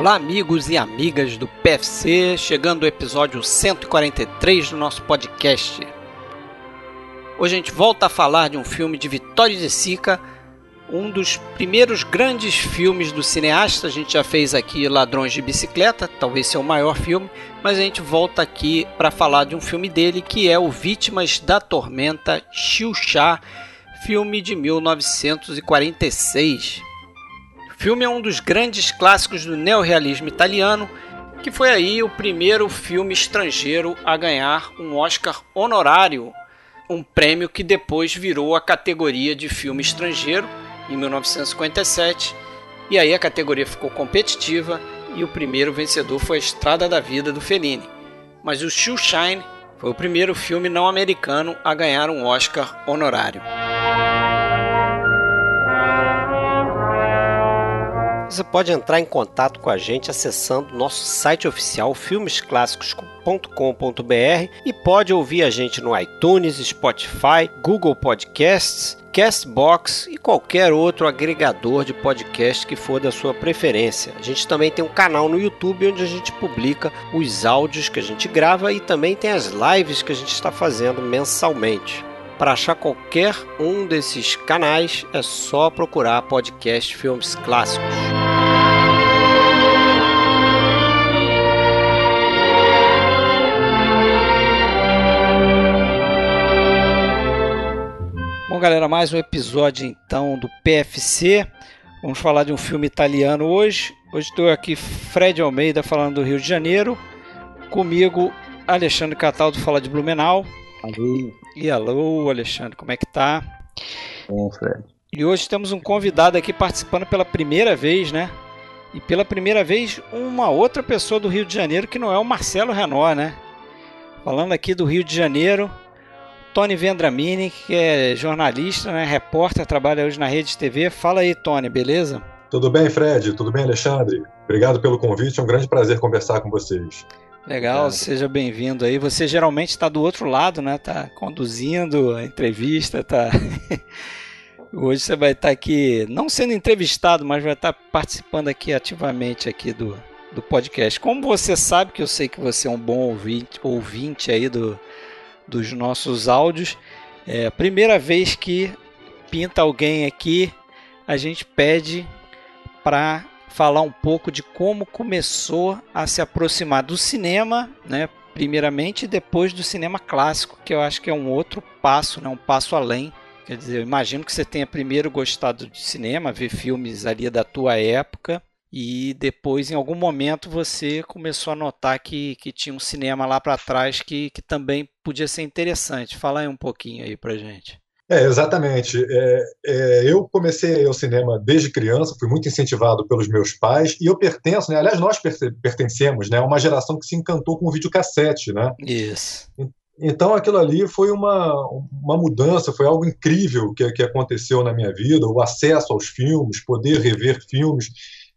Olá, amigos e amigas do PFC, chegando o episódio 143 do nosso podcast. Hoje a gente volta a falar de um filme de Vitório de Sica, um dos primeiros grandes filmes do cineasta. A gente já fez aqui Ladrões de Bicicleta, talvez seja o maior filme, mas a gente volta aqui para falar de um filme dele que é o Vítimas da Tormenta Chá, filme de 1946 filme é um dos grandes clássicos do neorrealismo italiano, que foi aí o primeiro filme estrangeiro a ganhar um Oscar honorário, um prêmio que depois virou a categoria de filme estrangeiro em 1957. E aí a categoria ficou competitiva e o primeiro vencedor foi a Estrada da Vida do Fellini. Mas o Shine foi o primeiro filme não americano a ganhar um Oscar honorário. Você pode entrar em contato com a gente acessando nosso site oficial filmesclassicos.com.br e pode ouvir a gente no iTunes, Spotify, Google Podcasts, Castbox e qualquer outro agregador de podcast que for da sua preferência. A gente também tem um canal no YouTube onde a gente publica os áudios que a gente grava e também tem as lives que a gente está fazendo mensalmente. Para achar qualquer um desses canais é só procurar podcast Filmes Clássicos. Bom, galera, mais um episódio então do PFC. Vamos falar de um filme italiano hoje. Hoje estou aqui, Fred Almeida, falando do Rio de Janeiro. Comigo, Alexandre Cataldo, fala de Blumenau. Alô. E alô, Alexandre, como é que tá? Bom, Fred. E hoje temos um convidado aqui participando pela primeira vez, né? E pela primeira vez, uma outra pessoa do Rio de Janeiro que não é o Marcelo Renó, né? Falando aqui do Rio de Janeiro, Tony Vendramini, que é jornalista, né? repórter, trabalha hoje na Rede TV. Fala aí, Tony, beleza? Tudo bem, Fred? Tudo bem, Alexandre? Obrigado pelo convite, é um grande prazer conversar com vocês. Legal, Obrigado. seja bem-vindo aí. Você geralmente está do outro lado, né? Tá conduzindo a entrevista, tá. Hoje você vai estar tá aqui, não sendo entrevistado, mas vai estar tá participando aqui ativamente aqui do, do podcast. Como você sabe, que eu sei que você é um bom ouvinte, ouvinte aí do, dos nossos áudios, é a primeira vez que pinta alguém aqui, a gente pede para falar um pouco de como começou a se aproximar do cinema, né? Primeiramente, e depois do cinema clássico, que eu acho que é um outro passo, né? um passo além. Quer dizer, eu imagino que você tenha primeiro gostado de cinema, ver filmes ali da tua época, e depois, em algum momento, você começou a notar que, que tinha um cinema lá para trás que, que também podia ser interessante. Fala aí um pouquinho aí para gente. É, exatamente. É, é, eu comecei ao cinema desde criança, fui muito incentivado pelos meus pais, e eu pertenço, né, aliás, nós pertencemos né, a uma geração que se encantou com o videocassete. Né? Isso. Então aquilo ali foi uma, uma mudança, foi algo incrível que, que aconteceu na minha vida, o acesso aos filmes, poder rever filmes.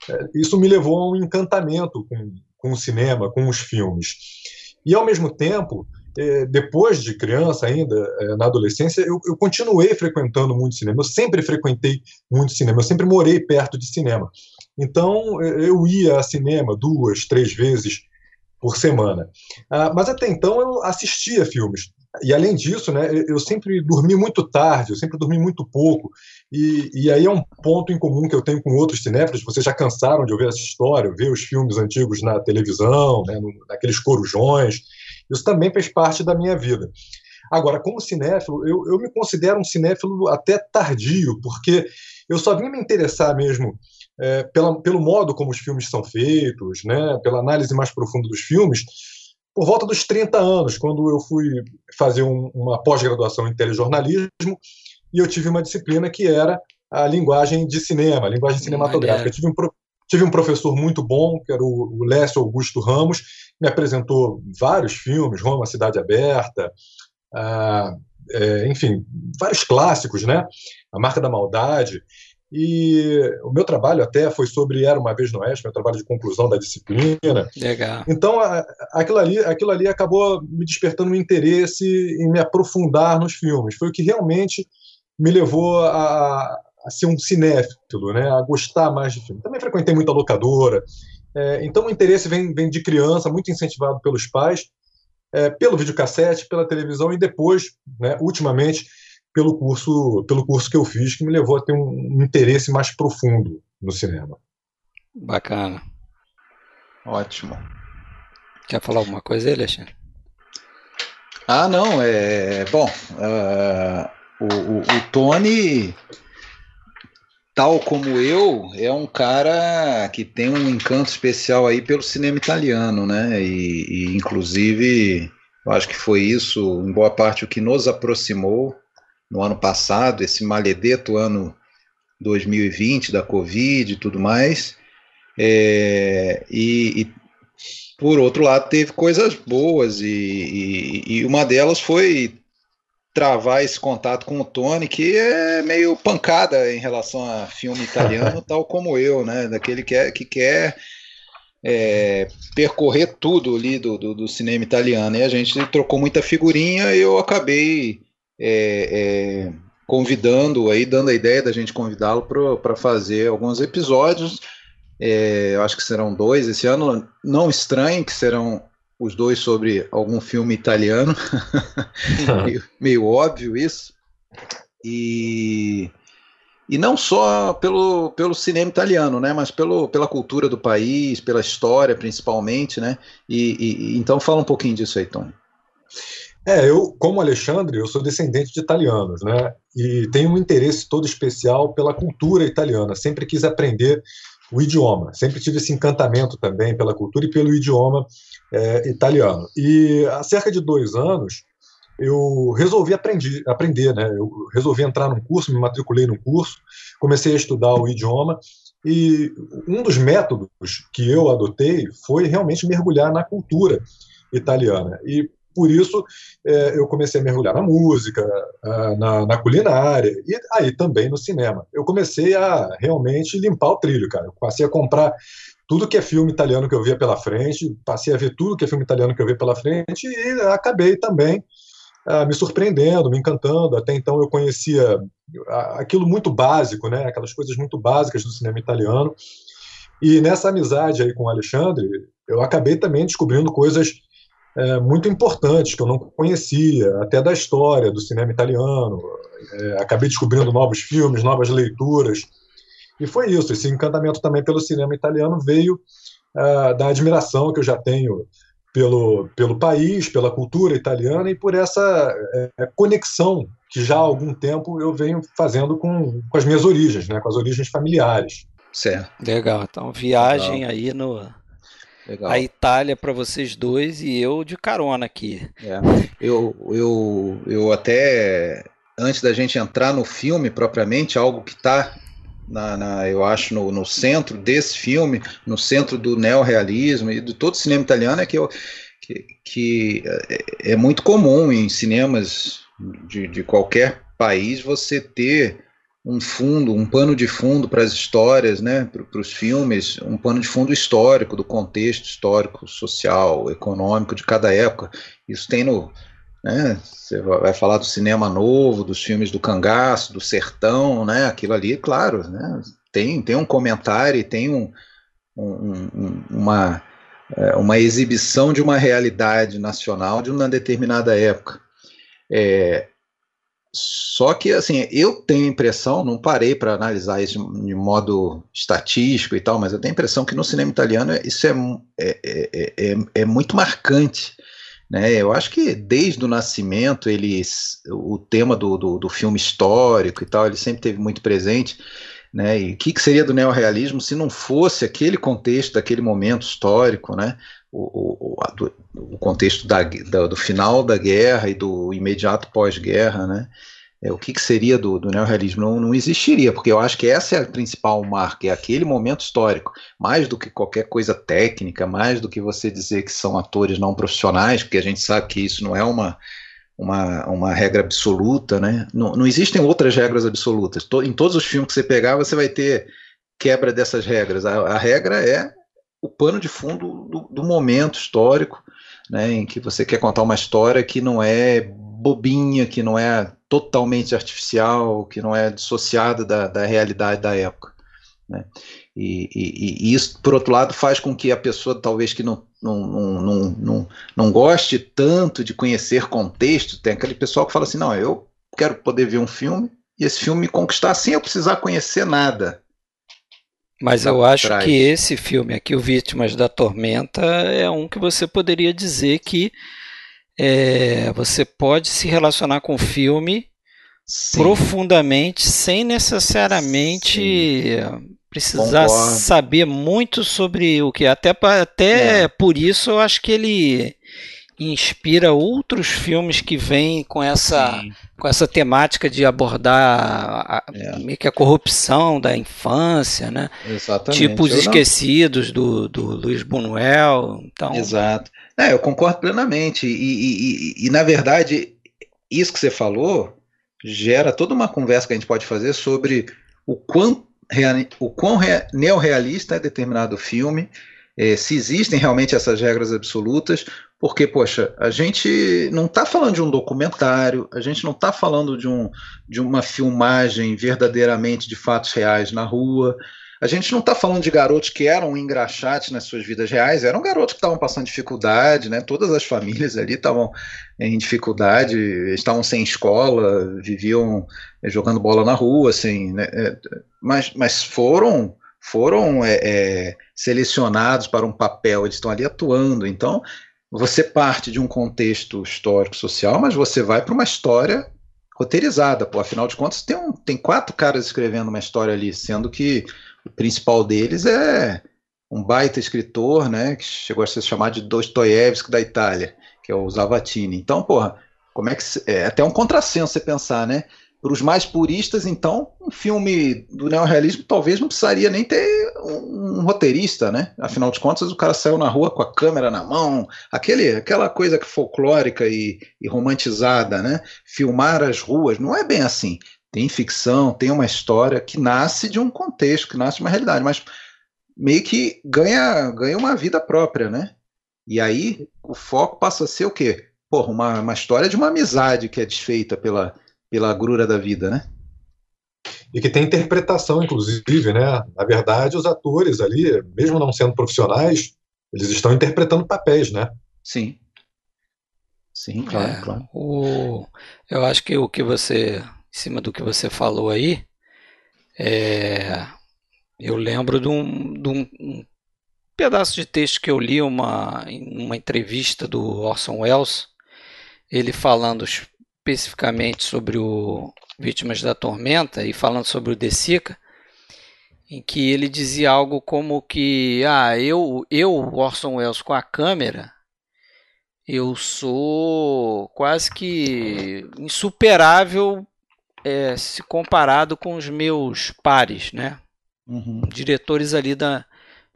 É, isso me levou a um encantamento com, com o cinema, com os filmes. E ao mesmo tempo, depois de criança ainda, é, na adolescência, eu, eu, continuei frequentando muito cinema. Eu sempre frequentei muito cinema, eu sempre morei perto de cinema. Então, é, eu ia a cinema duas, três vezes por semana. Ah, mas até então eu assistia filmes. E além disso, né, eu sempre dormi muito tarde, eu sempre dormi muito pouco. E, e aí é um ponto em comum que eu tenho com outros cinéfilos. Vocês já cansaram de ouvir essa história, ver os filmes antigos na televisão, né, naqueles corujões. Isso também fez parte da minha vida. Agora, como cinéfilo, eu, eu me considero um cinéfilo até tardio, porque eu só vim me interessar mesmo é, pela, pelo modo como os filmes são feitos, né, pela análise mais profunda dos filmes, por volta dos 30 anos, quando eu fui fazer um, uma pós-graduação em telejornalismo e eu tive uma disciplina que era a linguagem de cinema, a linguagem cinematográfica. Eu tive um, tive um professor muito bom, que era o, Lécio Augusto Ramos, me apresentou vários filmes, Roma, Cidade Aberta, ah, é, enfim, vários clássicos, né? A Marca da Maldade. E o meu trabalho até foi sobre Era Uma Vez no Oeste, meu trabalho de conclusão da disciplina. Legal. Então, aquilo ali, aquilo ali acabou me despertando um interesse em me aprofundar nos filmes. Foi o que realmente me levou a, a ser um cinéfilo, né? a gostar mais de filme. Também frequentei muita locadora, É, então o interesse vem, vem, de criança, muito incentivado pelos pais, é, pelo videocassete, pela televisão e depois, né, ultimamente, pelo curso, pelo curso que eu fiz, que me levou a ter um, um interesse mais profundo no cinema. Bacana. Ótimo. Quer falar alguma coisa aí, Alexandre? Ah, não, é. Bom, uh, o, o, o, Tony, tal como eu, é um cara que tem um encanto especial aí pelo cinema italiano, né? E, e inclusive, eu acho que foi isso, em boa parte, o que nos aproximou no ano passado, esse maledeto ano 2020 da Covid e tudo mais. É, e, e, por outro lado, teve coisas boas, e, e, e, uma delas foi travar esse contato com o Tony, que é meio pancada em relação a filme italiano, tal como eu, né? Daquele que, é, que quer é, percorrer tudo ali do, do, do, cinema italiano. E a gente trocou muita figurinha e eu acabei é, é, convidando, aí dando a ideia da gente convidá-lo para fazer alguns episódios é, eu acho que serão dois esse ano. Não estranhe que serão os dois sobre algum filme italiano. meio, meio, óbvio isso. E, e não só pelo, pelo cinema italiano, né, mas pelo, pela cultura do país, pela história principalmente. Né? E, e então fala um pouquinho disso aí, Tony. É, eu, como Alexandre, eu sou descendente de italianos, né? E tenho um interesse todo especial pela cultura italiana. Sempre quis aprender o idioma. Sempre tive esse encantamento também pela cultura e pelo idioma é, italiano. E há cerca de dois anos eu resolvi aprender, aprender, né? Eu resolvi entrar num curso, me matriculei num curso, comecei a estudar o idioma e um dos métodos que eu adotei foi realmente mergulhar na cultura italiana. E por isso é, eu comecei a mergulhar na música, na, na, culinária e aí também no cinema. Eu comecei a realmente limpar o trilho, cara. Eu passei a comprar tudo que é filme italiano que eu via pela frente, passei a ver tudo que é filme italiano que eu via pela frente e acabei também uh, me surpreendendo, me encantando. Até então eu conhecia aquilo muito básico, né? Aquelas coisas muito básicas do cinema italiano. E nessa amizade aí com o Alexandre, eu acabei também descobrindo coisas é, muito importantes que eu não conhecia, até da história do cinema italiano. É, acabei descobrindo novos filmes, novas leituras. E foi isso. Esse encantamento também pelo cinema italiano veio é, da admiração que eu já tenho pelo, pelo país, pela cultura italiana e por essa é, conexão que já há algum tempo eu venho fazendo com, com as minhas origens, né, com as origens familiares. Certo. Legal. Então, viagem Legal. aí no, Legal. a Itália para vocês dois e eu de carona aqui. É. Eu, eu, eu até, antes da gente entrar no filme propriamente, algo que está, na, na, eu acho, no, no, centro desse filme, no centro do neorrealismo e de todo o cinema italiano, é que, eu, que, que é, é muito comum em cinemas de, de qualquer país você ter um fundo, um pano de fundo para as histórias, né, para os filmes, um pano de fundo histórico, do contexto histórico, social, econômico de cada época. Isso tem no. Né, você vai falar do cinema novo, dos filmes do cangaço, do sertão, né, aquilo ali, claro, né, tem, tem um comentário, tem um, um, uma, é, uma exibição de uma realidade nacional de uma determinada época. É, só que, assim, eu tenho a impressão, não parei para analisar isso de modo estatístico e tal, mas eu tenho a impressão que no cinema italiano isso é, é, é, é, é muito marcante. Né? Eu acho que desde o nascimento, eles, o tema do, do, do filme histórico e tal, ele sempre teve muito presente. Né? E o que, que seria do neorrealismo se não fosse aquele contexto, daquele momento histórico, né? o, o, do, o contexto da, da, do final da guerra e do imediato pós-guerra, né? É, o que, que seria do, do neorrealismo? Não, não existiria, porque eu acho que essa é a principal marca, é aquele momento histórico, mais do que qualquer coisa técnica, mais do que você dizer que são atores não profissionais, porque a gente sabe que isso não é uma, uma, uma regra absoluta, né? Não, não existem outras regras absolutas. em todos os filmes que você pegar, você vai ter quebra dessas regras. A, a regra é o pano de fundo do, do, momento histórico, né, em que você quer contar uma história que não é bobinha, que não é totalmente artificial, que não é dissociada da, da realidade da época. Né? E, e, e, isso, por outro lado, faz com que a pessoa, talvez que não, não, não, não, não, goste tanto de conhecer contexto, tem aquele pessoal que fala assim: não, eu quero poder ver um filme e esse filme me conquistar sem eu precisar conhecer nada. Mas eu acho trás. que esse filme aqui, O Vítimas da Tormenta, é um que você poderia dizer que é, você pode se relacionar com o filme Sim. profundamente, sem necessariamente Sim. precisar Concordo. saber muito sobre o que. Até, até é. por isso eu acho que ele inspira outros filmes que vêm com essa, com essa temática de abordar a, é. meio que a corrupção da infância, né? Exatamente. Tipos eu esquecidos do, do Luiz Buñuel. Então... Exato. É, eu concordo plenamente. E, e, e, e, na verdade, isso que você falou gera toda uma conversa que a gente pode fazer sobre o quão, o quão neorrealista é determinado filme, é, se existem realmente essas regras absolutas, porque, poxa, a gente não está falando de um documentário, a gente não está falando de, um, de uma filmagem verdadeiramente de fatos reais na rua, a gente não está falando de garotos que eram engraxates nas suas vidas reais, eram garotos que estavam passando dificuldade, né? Todas as famílias ali estavam em dificuldade, estavam sem escola, viviam é, jogando bola na rua, assim, né? É, mas, mas foram foram é, é, selecionados para um papel, eles estão ali atuando. Então, você parte de um contexto histórico social, mas você vai para uma história roteirizada, pô. Afinal de contas, tem, um, tem quatro caras escrevendo uma história ali, sendo que o principal deles é um baita escritor, né, que chegou a ser chamado de Dostoiévski da Itália, que é o Zavatini. Então, porra, como é que é até um contrassenso você pensar, né? Para os mais puristas, então, um filme do neorrealismo talvez não precisaria nem ter um, um, roteirista, né? Afinal de contas, o cara saiu na rua com a câmera na mão, aquele, aquela coisa folclórica e, e romantizada, né? Filmar as ruas, não é bem assim tem ficção, tem uma história que nasce de um contexto, que nasce de uma realidade, mas meio que ganha, ganha uma vida própria, né? E aí o foco passa a ser o quê? Porra, uma, uma história de uma amizade que é desfeita pela, pela agrura da vida, né? E que tem interpretação, inclusive, né? Na verdade, os atores ali, mesmo não sendo profissionais, eles estão interpretando papéis, né? Sim. Sim, claro, é, claro. O, eu acho que o que você em cima do que você falou aí, é, eu lembro de, um, de um, um, pedaço de texto que eu li uma, uma entrevista do Orson Welles, ele falando especificamente sobre o Vítimas da Tormenta e falando sobre o De Sica, em que ele dizia algo como que ah, eu, eu Orson Welles com a câmera eu sou quase que insuperável é, se comparado com os meus pares, né? Uhum. Diretores ali da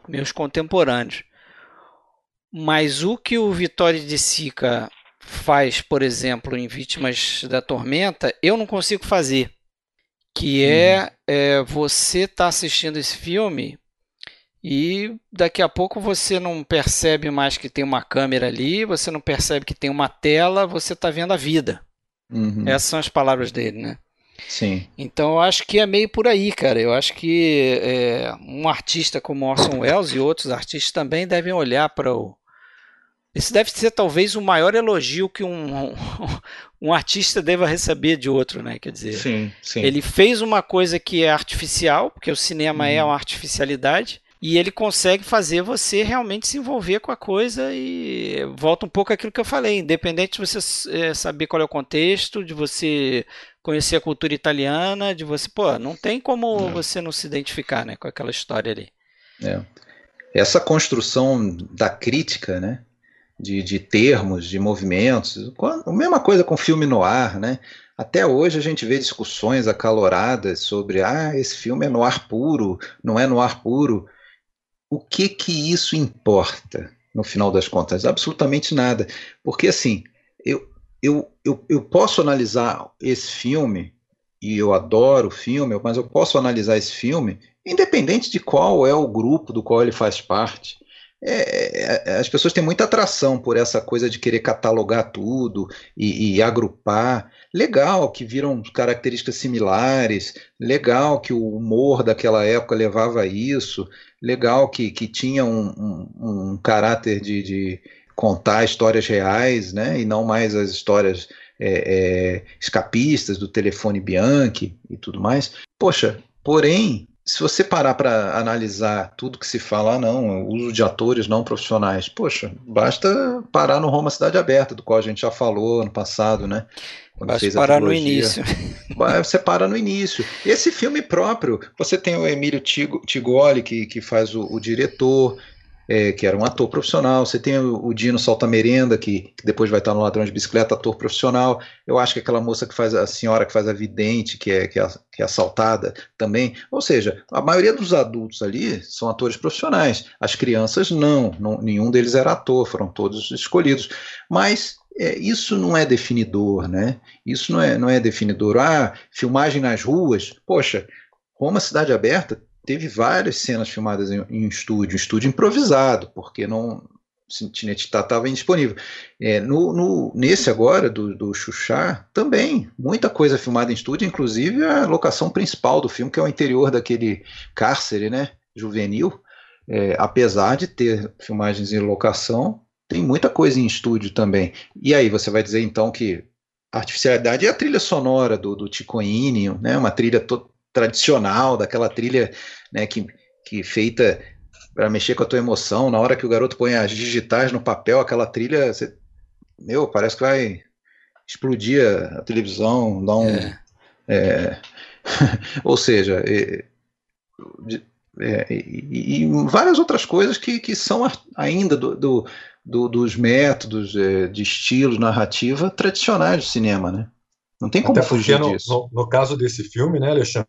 meus contemporâneos. Mas o que o Vitória de Sica faz, por exemplo, em Vítimas da Tormenta, eu não consigo fazer. Que é, uhum. é você está assistindo esse filme e daqui a pouco você não percebe mais que tem uma câmera ali, você não percebe que tem uma tela, você está vendo a vida. Uhum. Essas são as palavras dele, né? Sim. Então eu acho que é meio por aí, cara. Eu acho que é, um artista como Orson Welles e outros artistas também devem olhar para o. Esse deve ser talvez o maior elogio que um, um, um, artista deva receber de outro, né? Quer dizer, sim, sim. ele fez uma coisa que é artificial, porque o cinema é uhum. é uma artificialidade, e ele consegue fazer você realmente se envolver com a coisa e volta um pouco aquilo que eu falei, independente de você é, saber qual é o contexto, de você conhecer a cultura italiana, de você, pô, não tem como é. você não se identificar, né, com aquela história ali. É. Essa construção da crítica, né, de, de termos, de movimentos, a mesma coisa com filme no ar, né, até hoje a gente vê discussões acaloradas sobre, ah, esse filme é no ar puro, não é no ar puro, o que que isso importa no final das contas? Absolutamente nada. Porque assim, eu, eu, eu, eu posso analisar esse filme, e eu adoro o filme, mas eu posso analisar esse filme independente de qual é o grupo do qual ele faz parte. é, é, as pessoas têm muita atração por essa coisa de querer catalogar tudo e, e, agrupar. Legal que viram características similares, legal que o humor daquela época levava a isso, legal que, que tinha um, um, um caráter de, de, contar histórias reais, né, e não mais as histórias é, é, escapistas do telefone Bianchi e tudo mais. Poxa, porém, se você parar para analisar tudo que se fala, ah, não, o uso de atores não profissionais, poxa, basta parar no Roma Cidade Aberta, do qual a gente já falou no passado, né? Quando basta parar no início. Você para no início. Esse filme próprio, você tem o Emílio Tigoli, que, que faz o, o diretor, é, que era um ator profissional. Você tem o, Dino Saltamerenda, que, que depois vai estar no Ladrão de Bicicleta, ator profissional. Eu acho que aquela moça que faz, a senhora que faz a vidente, que é, que é, que é assaltada também. Ou seja, a maioria dos adultos ali são atores profissionais. As crianças não, não nenhum deles era ator, foram todos escolhidos. Mas é, isso não é definidor, né? Isso não é, não é definidor. Ah, filmagem nas ruas. Poxa, Roma Cidade Aberta teve várias cenas filmadas em, em estúdio, estúdio improvisado, porque não Cinetitá estava indisponível. É, no, no, nesse agora, do, do Xuxá, também, muita coisa filmada em estúdio, inclusive a locação principal do filme, que é o interior daquele cárcere, né, juvenil, é, apesar de ter filmagens em locação, tem muita coisa em estúdio também. E aí você vai dizer então que a artificialidade é a trilha sonora do, do Tico Ínio, né, uma trilha tradicional, daquela trilha né, que, que feita para mexer com a tua emoção. Na hora que o garoto põe as digitais no papel, aquela trilha, você, meu, parece que vai explodir a, televisão, dar um. É. É, ou seja, é, e, e, várias outras coisas que, que são ainda do, do, do, dos métodos é, de estilo, narrativa tradicionais do cinema, né? Não tem como Até fugir no, disso. No, no, caso desse filme, né, Alexandre,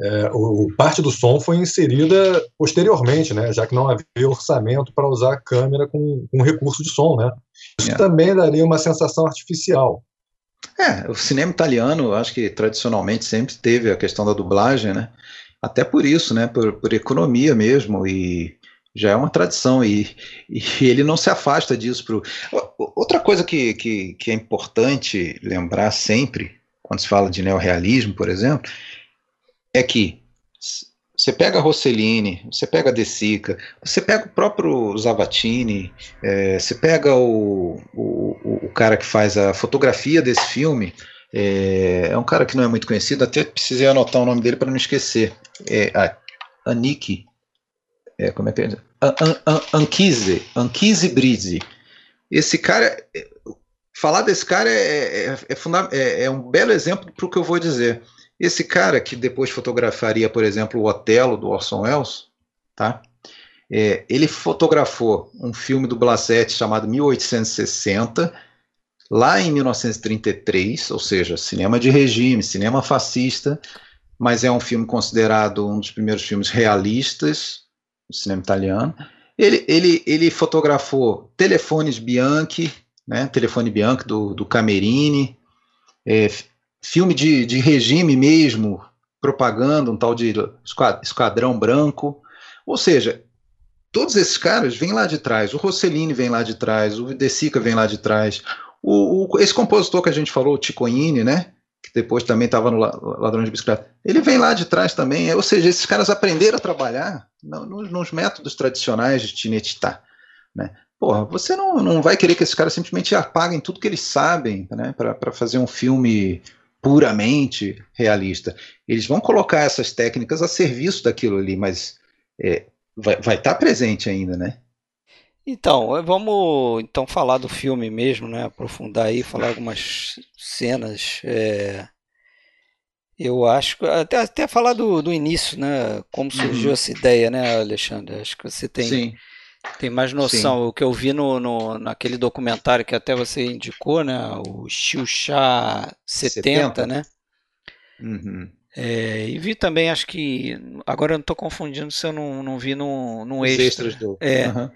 é, o, parte do som foi inserida posteriormente, né, já que não havia orçamento para usar a câmera com, com recurso de som, né. Isso é. também daria uma sensação artificial. É, o cinema italiano, acho que tradicionalmente sempre teve a questão da dublagem, né? Até por isso, né? Por, por economia mesmo e já é uma tradição e, e ele não se afasta disso. Pro... Outra coisa que, que, que, é importante lembrar sempre, quando se fala de neorrealismo, por exemplo, é que você pega Rossellini, você pega De Sica, você pega o próprio Zavatini, é, você pega o, o, o, cara que faz a fotografia desse filme, é, é, um cara que não é muito conhecido, até precisei anotar o nome dele para não esquecer. É, Anik é, como é que é? Anquise, Anquise Brise. Esse cara, falar desse cara é, é, é, é, é um belo exemplo para o que eu vou dizer. Esse cara que depois fotografaria, por exemplo, o Otelo do Orson Welles, tá? É, ele fotografou um filme do Blasette chamado 1860, lá em 1933, ou seja, cinema de regime, cinema fascista, mas é um filme considerado um dos primeiros filmes realistas do cinema italiano. Ele, ele, ele fotografou telefones Bianchi, né, telefone Bianchi do, do Camerini, é, filme de, de regime mesmo, propaganda, um tal de Esquadrão Branco. Ou seja, todos esses caras vêm lá de trás. O Rossellini vem lá de trás, o De Sica vem lá de trás. O, o, esse compositor que a gente falou, o Ticoini, né? Que depois também estava no Ladrão de Bicicleta. Ele vem lá de trás também. Ou seja, esses caras aprenderam a trabalhar nos, nos métodos tradicionais de Tinetitá. Né? Porra, você não, não vai querer que esses caras simplesmente apaguem tudo que eles sabem né, para fazer um filme puramente realista. Eles vão colocar essas técnicas a serviço daquilo ali, mas é, vai estar tá presente ainda, né? Então, vamos então falar do filme mesmo, né? Aprofundar aí, falar algumas cenas. É, eu acho até até falar do, do início, né? Como surgiu uhum. essa ideia, né, Alexandre? Acho que você tem Sim. tem mais noção. Sim. O que eu vi no, no, naquele documentário que até você indicou, né? O Xuxa 70, 70? né? Uhum. É, e vi também, acho que. Agora eu não estou confundindo se eu não, não vi no, no Os extra. extras do. É. Uhum.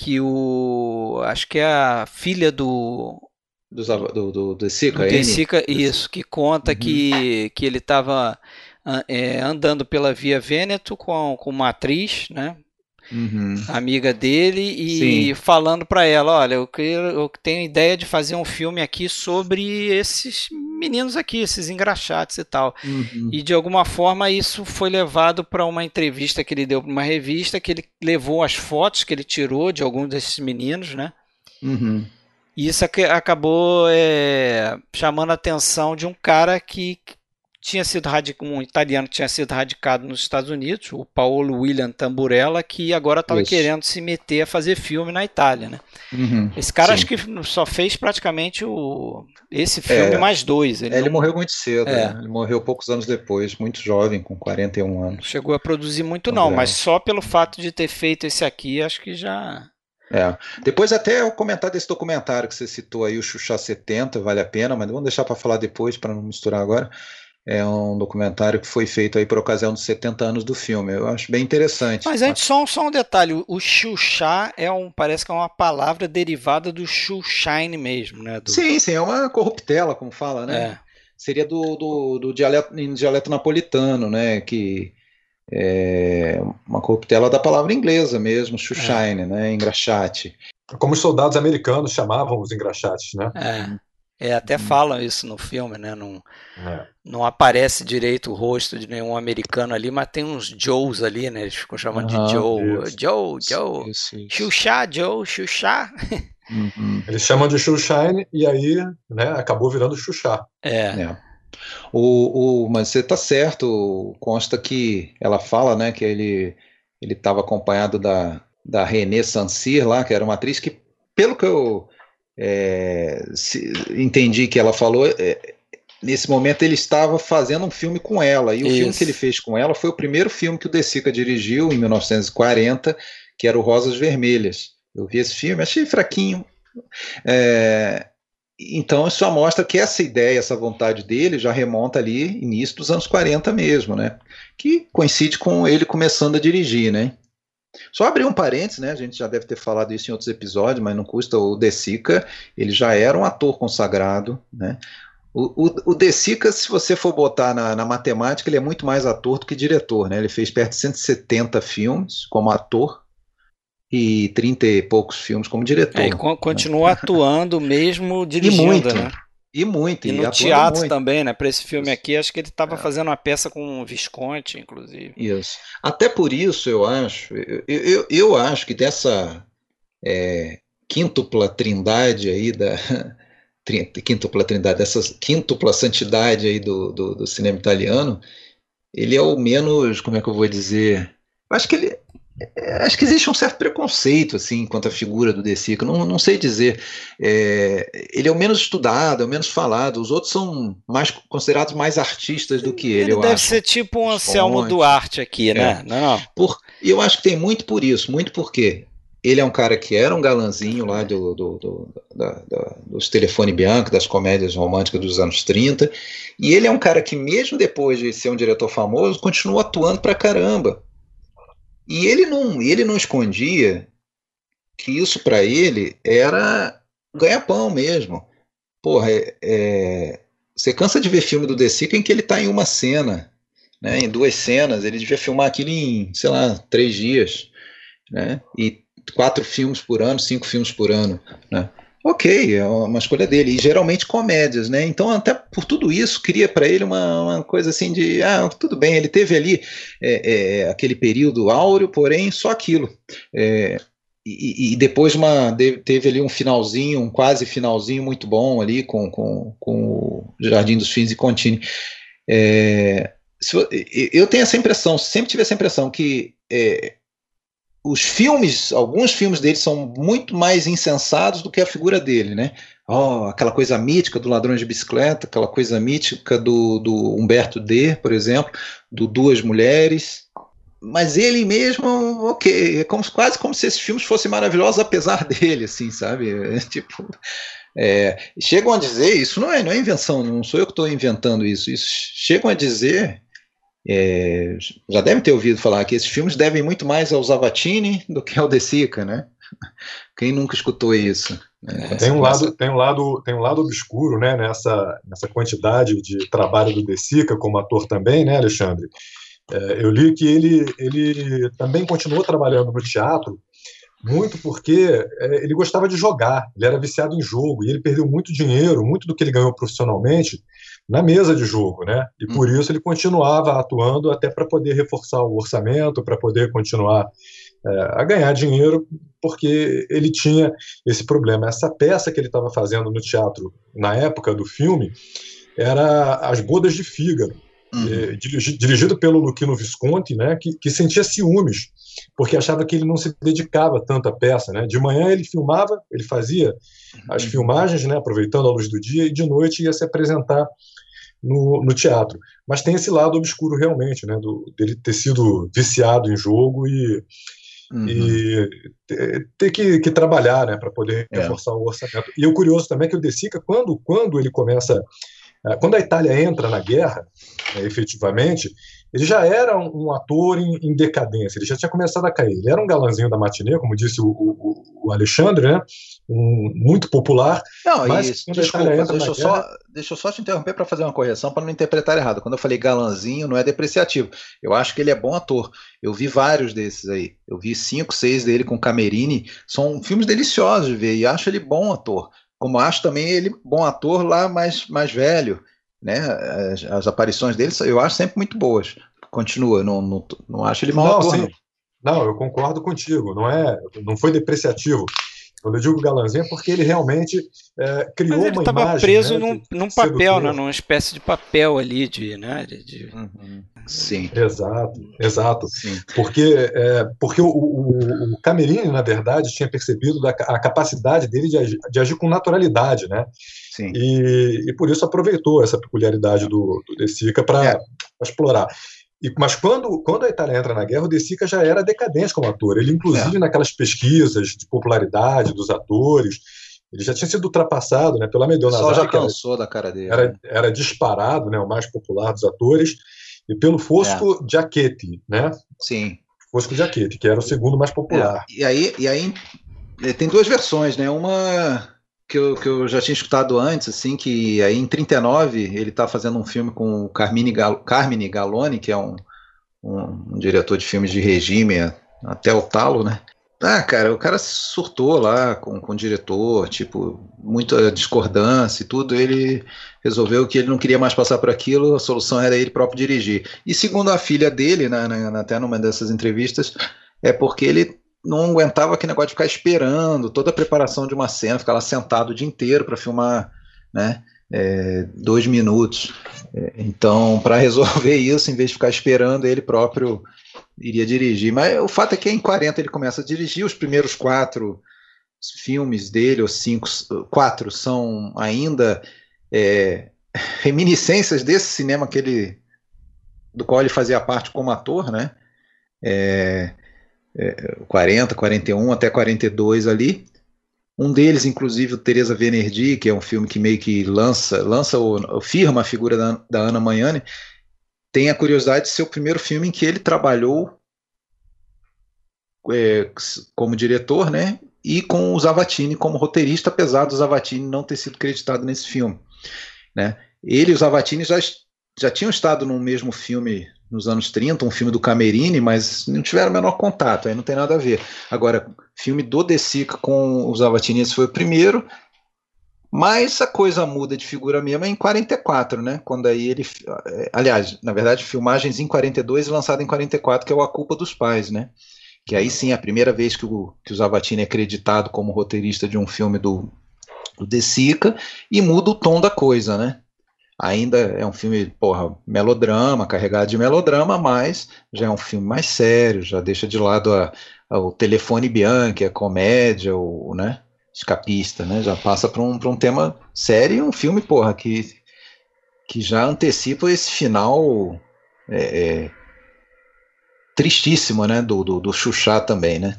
Que o. Acho que é a filha do do, do, do, do Sica, do Sica, isso, que conta uhum. que, que ele estava é, andando pela Via Vêneto com, com uma atriz, né? Uhum. amiga dele, e Sim. falando para ela, olha, eu, eu tenho ideia de fazer um filme aqui sobre esses meninos aqui, esses engraxates e tal. Uhum. E de alguma forma isso foi levado para uma entrevista que ele deu para uma revista, que ele levou as fotos que ele tirou de alguns desses meninos, né? Uhum. E isso acabou é, chamando a atenção de um cara que tinha sido um italiano que tinha sido radicado nos Estados Unidos, o Paolo William Tamburella, que agora estava querendo se meter a fazer filme na Itália, né? Uhum, esse cara sim. acho que só fez praticamente o esse filme é, mais dois. Ele, ele não... morreu muito cedo, é. né? ele morreu poucos anos depois, muito jovem, com 41 anos. Chegou a produzir muito não, mas só pelo fato de ter feito esse aqui, acho que já é. Depois até eu comentar desse documentário que você citou aí, o Xuxa 70, vale a pena, mas vamos deixar para falar depois, para não misturar agora. É um documentário que foi feito aí por ocasião dos 70 anos do filme. Eu acho bem interessante. Mas antes, só, só um detalhe: o Xuxa é um, parece que é uma palavra derivada do Xushine mesmo, né? Do... Sim, sim, é uma corruptela, como fala, né? É. Seria do, do, do dialeto, dialeto napolitano, né? Que é uma corruptela da palavra inglesa mesmo, Xushine, é. né? Engraxate. Como os soldados americanos chamavam os engraxates, né? É. É, até hum. falam isso no filme, né? Não, é. não aparece direito o rosto de nenhum americano ali, mas tem uns Joes ali, né? Eles ficam chamando de Joe. Isso. Joe, Joe. Xuxa, Joe, Xuxa. Uhum. Eles chamam de Xushine e aí né, acabou virando Xuxa. É. é. O, o, mas você tá certo, consta que ela fala, né, que ele ele estava acompanhado da, da Renée Sansir lá, que era uma atriz que, pelo que eu é, se, entendi que ela falou, é, nesse momento ele estava fazendo um filme com ela, e o Isso. filme que ele fez com ela foi o primeiro filme que o De Sica dirigiu, em 1940, que era o Rosas Vermelhas. Eu vi esse filme, achei fraquinho. É, então isso só mostra que essa ideia, essa vontade dele já remonta ali início dos anos 40 mesmo, né? Que coincide com ele começando a dirigir, né? Só abrir um parênteses, né? A gente já deve ter falado isso em outros episódios, mas não custa. O De Sica, ele já era um ator consagrado, né? O, o, o De Sica, se você for botar na, na, matemática, ele é muito mais ator do que diretor, né? Ele fez perto de 170 filmes como ator e 30 e poucos filmes como diretor. É, e continua né? atuando mesmo dirigindo, e muito, né? E muito. E, e no teatro muito. também, né? Para esse filme aqui, acho que ele estava é. fazendo uma peça com o Visconti, inclusive. Isso. Até por isso, eu acho, eu, eu, eu acho que dessa é, quíntupla trindade aí da quíntupla trindade, dessa quíntupla santidade aí do, do, do cinema italiano, ele é o menos, como é que eu vou dizer? Acho que ele acho que existe um certo preconceito assim quanto à figura do De Sica. Não, não sei dizer. É, ele é o menos estudado, é o menos falado. Os outros são mais considerados mais artistas do que ele. Ele deve acho. ser tipo um Anselmo Duarte aqui, né? É. Não. Por, e eu acho que tem muito por isso, muito porque ele é um cara que era um galanzinho lá do, do, do da, da, dos Telefone Bianco, das comédias românticas dos anos 30, e ele é um cara que, mesmo depois de ser um diretor famoso, continua atuando pra caramba. E ele não, ele não escondia que isso para ele era ganha-pão mesmo. Porra, é, é, você cansa de ver filme do The Sica em que ele está em uma cena, né, em duas cenas, ele devia filmar aquilo em, sei lá, três dias, né, e quatro filmes por ano, cinco filmes por ano, né ok, é uma escolha dele, e geralmente comédias, né? Então, até por tudo isso, cria para ele uma, uma, coisa assim de, ah, tudo bem, ele teve ali é, é, aquele período áureo, porém, só aquilo. É, e, e, depois uma, teve ali um finalzinho, um quase finalzinho muito bom ali com, com, com o Jardim dos Fins e Contini. É, eu tenho essa impressão, sempre tive essa impressão que é, os filmes, alguns filmes dele são muito mais insensados do que a figura dele, né? Oh, aquela coisa mítica do Ladrões de Bicicleta, aquela coisa mítica do, do Humberto D, por exemplo, do Duas Mulheres. Mas ele mesmo, ok, é como, quase como se esses filmes fossem maravilhosos apesar dele, assim, sabe? É, tipo, é, chegam a dizer, isso não é, não é invenção, não sou eu que estou inventando isso, isso chegam a dizer é, já deve ter ouvido falar que esses filmes devem muito mais ao Zavatini do que ao De Sica, né? Quem nunca escutou isso? Né? Tem um lado, tem um lado, tem um lado obscuro, né? Nessa, nessa quantidade de trabalho do De Sica como ator também, né, Alexandre? É, eu li que ele, ele também continuou trabalhando no teatro, muito porque é, ele gostava de jogar, ele era viciado em jogo, e ele perdeu muito dinheiro, muito do que ele ganhou profissionalmente, na mesa de jogo, né? E por hum. isso ele continuava atuando até para poder reforçar o orçamento, para poder continuar é, a ganhar dinheiro, porque ele tinha esse problema. Essa peça que ele estava fazendo no teatro na época do filme era As Bodas de Fígaro, uhum. é, dirigido pelo Luquino Visconti, né, que, que, sentia ciúmes, porque achava que ele não se dedicava tanto à peça. Né? De manhã ele filmava, ele fazia as uhum. filmagens, né, aproveitando a luz do dia, e de noite ia se apresentar no, no, teatro. Mas tem esse lado obscuro realmente, né, do, dele ter sido viciado em jogo e Uhum. e ter que, que, trabalhar né, para poder é. reforçar o orçamento. E o curioso também é que o De Sica, quando, quando ele começa, eh, quando a Itália entra na guerra, né, efetivamente, ele já era um, um ator em, em, decadência, ele já tinha começado a cair. Ele era um galanzinho da matinê, como disse o, o, o Alexandre, né? Um, muito popular. Não, mas isso, desculpa, deixa eu, guerra... só, deixa eu só te interromper para fazer uma correção, para não interpretar errado. Quando eu falei galanzinho, não é depreciativo. Eu acho que ele é bom ator. Eu vi vários desses aí. Eu vi cinco, seis dele com Camerini. São filmes deliciosos de ver e acho ele bom ator. Como acho também ele bom ator lá mais, mais velho né? As, as, aparições dele eu acho sempre muito boas. Continua, não, não, não acho ele mal não, ator, não. eu concordo contigo. Não é, não foi depreciativo. Quando eu digo galãzinho é porque ele realmente é, criou Mas ele estava preso né, num, num papel, né, numa espécie de papel ali de, né, de, de... Uhum. Sim. Exato, exato. Sim. Porque, é, porque o, o, o Camerini, na verdade, tinha percebido da, a capacidade dele de agir, de agir com naturalidade, né? Sim. E, e por isso aproveitou essa peculiaridade do, do De Sica para é. explorar. E, mas quando, quando a Itália entra na guerra, o De Sica já era decadente como ator. Ele, inclusive, é. naquelas pesquisas de popularidade dos atores, ele já tinha sido ultrapassado né, pelo Amedeo Nazar. já cansou era, da cara dele. Era, né? era disparado, né, o mais popular dos atores e pelo Fosco é. Giacchetti, né? Sim. Fosco Giacchetti, que era o segundo mais popular. É. E aí, e aí eh, tem duas versões, né? Uma que eu, que eu já tinha escutado antes, assim, que aí em 39 ele está fazendo um filme com o Carmine, Gal, Carmine Galoni, que é um, um, um, diretor de filmes de regime até o talo, né? Ah, cara, o cara surtou lá com, com o diretor, tipo, muita discordância e tudo. Ele resolveu que ele não queria mais passar por aquilo, a solução era ele próprio dirigir. E segundo a filha dele, na, na, até numa dessas entrevistas, é porque ele não aguentava aquele negócio de ficar esperando toda a preparação de uma cena, ficar lá sentado o dia inteiro para filmar, né? É, dois minutos. É, então, para resolver isso, em vez de ficar esperando, ele próprio iria dirigir. Mas o fato é que em 40 ele começa a dirigir os primeiros quatro filmes dele, ou cinco, quatro, são ainda é, reminiscências desse cinema que ele, do qual ele fazia parte como ator, né? É, é, 40, 41 até 42 ali. Um deles, inclusive, o Teresa Venerdi, que é um filme que meio que lança, lança ou, firma a figura da, da Ana Magnani, tem a curiosidade de ser o primeiro filme em que ele trabalhou é, como diretor, né? E com o Zavatini como roteirista, apesar do Zavatini não ter sido creditado nesse filme. Né? Ele e o Zavatini já, já tinham estado no mesmo filme nos anos 30, um filme do Camerini, mas não tiveram o menor contato, aí não tem nada a ver. Agora, filme do De Sica com os esse foi o primeiro, mas a coisa muda de figura mesmo em 44, né? Quando aí ele. Eh, aliás, na verdade, filmagens em 42 e lançado em 44, que é o A Culpa dos Pais, né? Que aí sim é a primeira vez que o, que o Zavatini é acreditado como roteirista de um filme do, do De Sica e muda o tom da coisa, né? Ainda é um filme, porra, melodrama, carregado de melodrama, mas já é um filme mais sério, já deixa de lado a, a, o telefone Bianchi, a comédia, o, né? escapista, né? Já passa para um, um tema sério e um filme, porra, que, que já antecipa esse final é, é, tristíssimo, né? Do, do, do Xuxá também, né?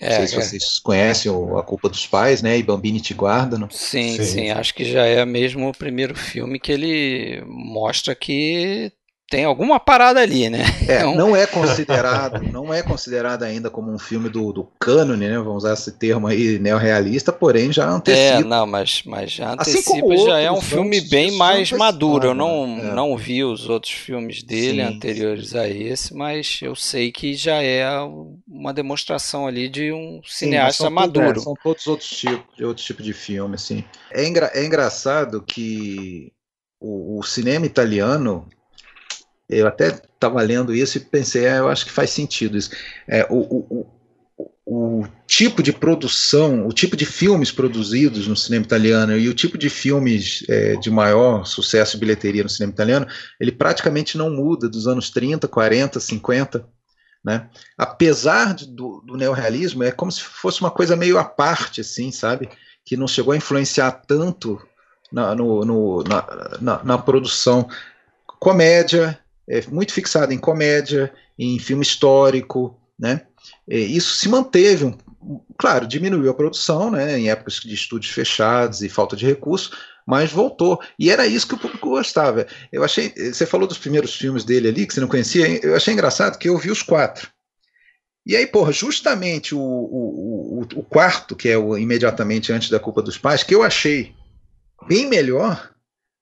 É, não sei se é. vocês conhecem o A Culpa dos Pais, né? E Bambini te guarda, não? Sim, sim, sim, acho que já é mesmo o primeiro filme que ele mostra que tem alguma parada ali, né? É, então... não é considerado, não é considerado ainda como um filme do, do cânone, né? Vamos usar esse termo aí, neorrealista, porém já antecipa. É, não, mas, mas já assim antecipa, assim já é um filme bem mais maduro. Eu não, né? é. não vi os outros filmes dele sim, anteriores sim. a esse, mas eu sei que já é uma demonstração ali de um cineasta sim, maduro. Tudo, é, são todos outros tipos, outros tipos de filme, assim. É, engra, é engraçado que o, o cinema italiano eu até estava lendo isso e pensei, é, eu acho que faz sentido isso. É, o, o, o, o, tipo de produção, o tipo de filmes produzidos no cinema italiano e o tipo de filmes é, de maior sucesso e bilheteria no cinema italiano, ele praticamente não muda dos anos 30, 40, 50. Né? Apesar de, do, do neorrealismo, é como se fosse uma coisa meio à parte, assim, sabe? Que não chegou a influenciar tanto na, no, no, na, na, na produção. Comédia, é muito fixado em comédia, em filme histórico, né? isso se manteve, claro, diminuiu a produção, né? Em épocas de estúdios fechados e falta de recursos, mas voltou. E era isso que o público gostava. Eu achei, você falou dos primeiros filmes dele ali que você não conhecia, eu achei engraçado que eu vi os quatro. E aí, porra, justamente o, o, o, o quarto, que é o imediatamente antes da culpa dos pais, que eu achei bem melhor,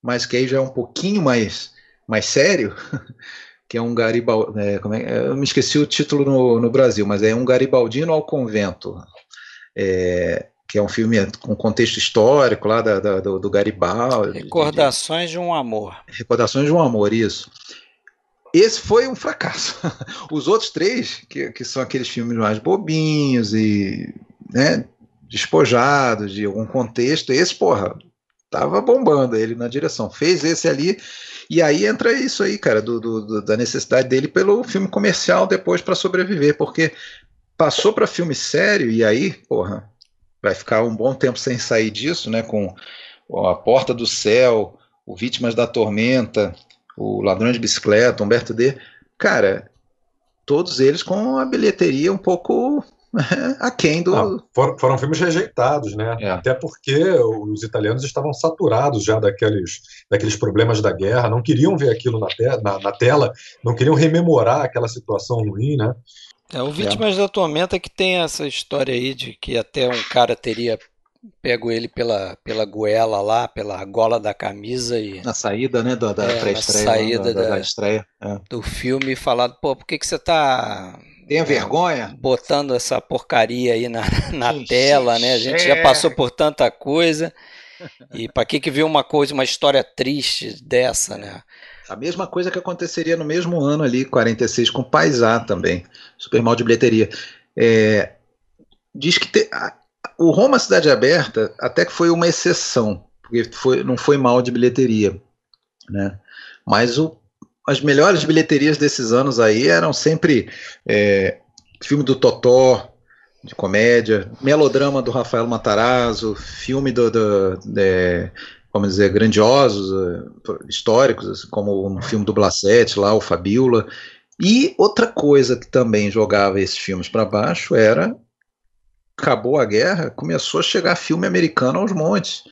mas que aí já é um pouquinho mais mais sério, que é um Garibaldi. É, é, eu me esqueci o título no, no Brasil, mas é um Garibaldino ao Convento. É, que é um filme com contexto histórico lá da, da, do, do, Garibaldi. Recordações de, de, um amor. Recordações de um amor, isso. Esse foi um fracasso. Os outros três, que, que são aqueles filmes mais bobinhos e né, despojados de algum contexto, esse, porra, tava bombando ele na direção. Fez esse ali e aí entra isso aí, cara, do, do, da necessidade dele pelo filme comercial depois para sobreviver, porque passou para filme sério e aí, porra, vai ficar um bom tempo sem sair disso, né? Com a Porta do Céu, o Vítimas da Tormenta, o Ladrão de Bicicleta, Humberto D. Cara, todos eles com a bilheteria um pouco aquém do. Ah, foram, foram, filmes rejeitados, né? É. Até porque os italianos estavam saturados já daqueles, daqueles problemas da guerra, não queriam ver aquilo na, te, na, na tela, não queriam rememorar aquela situação ruim, né? É, o Vítimas é. da Tormenta que tem essa história aí de que até um cara teria pego ele pela, pela goela lá, pela gola da camisa e. Na saída, né? Da, da é, pré-estreia. saída da, da, da, estreia. É. Do filme e falado, pô, por que, que você tá Tenha vergonha? Botando essa porcaria aí na, na tela, né? A gente já passou por tanta coisa. E para que que viu uma coisa, uma história triste dessa, né? A mesma coisa que aconteceria no mesmo ano ali, 46, com Paisá também. Super mal de bilheteria. É, diz que te, a, o Roma Cidade Aberta até que foi uma exceção, porque foi, não foi mal de bilheteria. Né? Mas o as melhores bilheterias desses anos aí eram sempre é, filme do Totó, de comédia, melodrama do Rafael Matarazzo, filme do, do de, vamos dizer, grandiosos, é, históricos, assim, como um filme do Blassete lá, o Fabiola. E outra coisa que também jogava esses filmes para baixo era acabou a guerra, começou a chegar filme americano aos montes,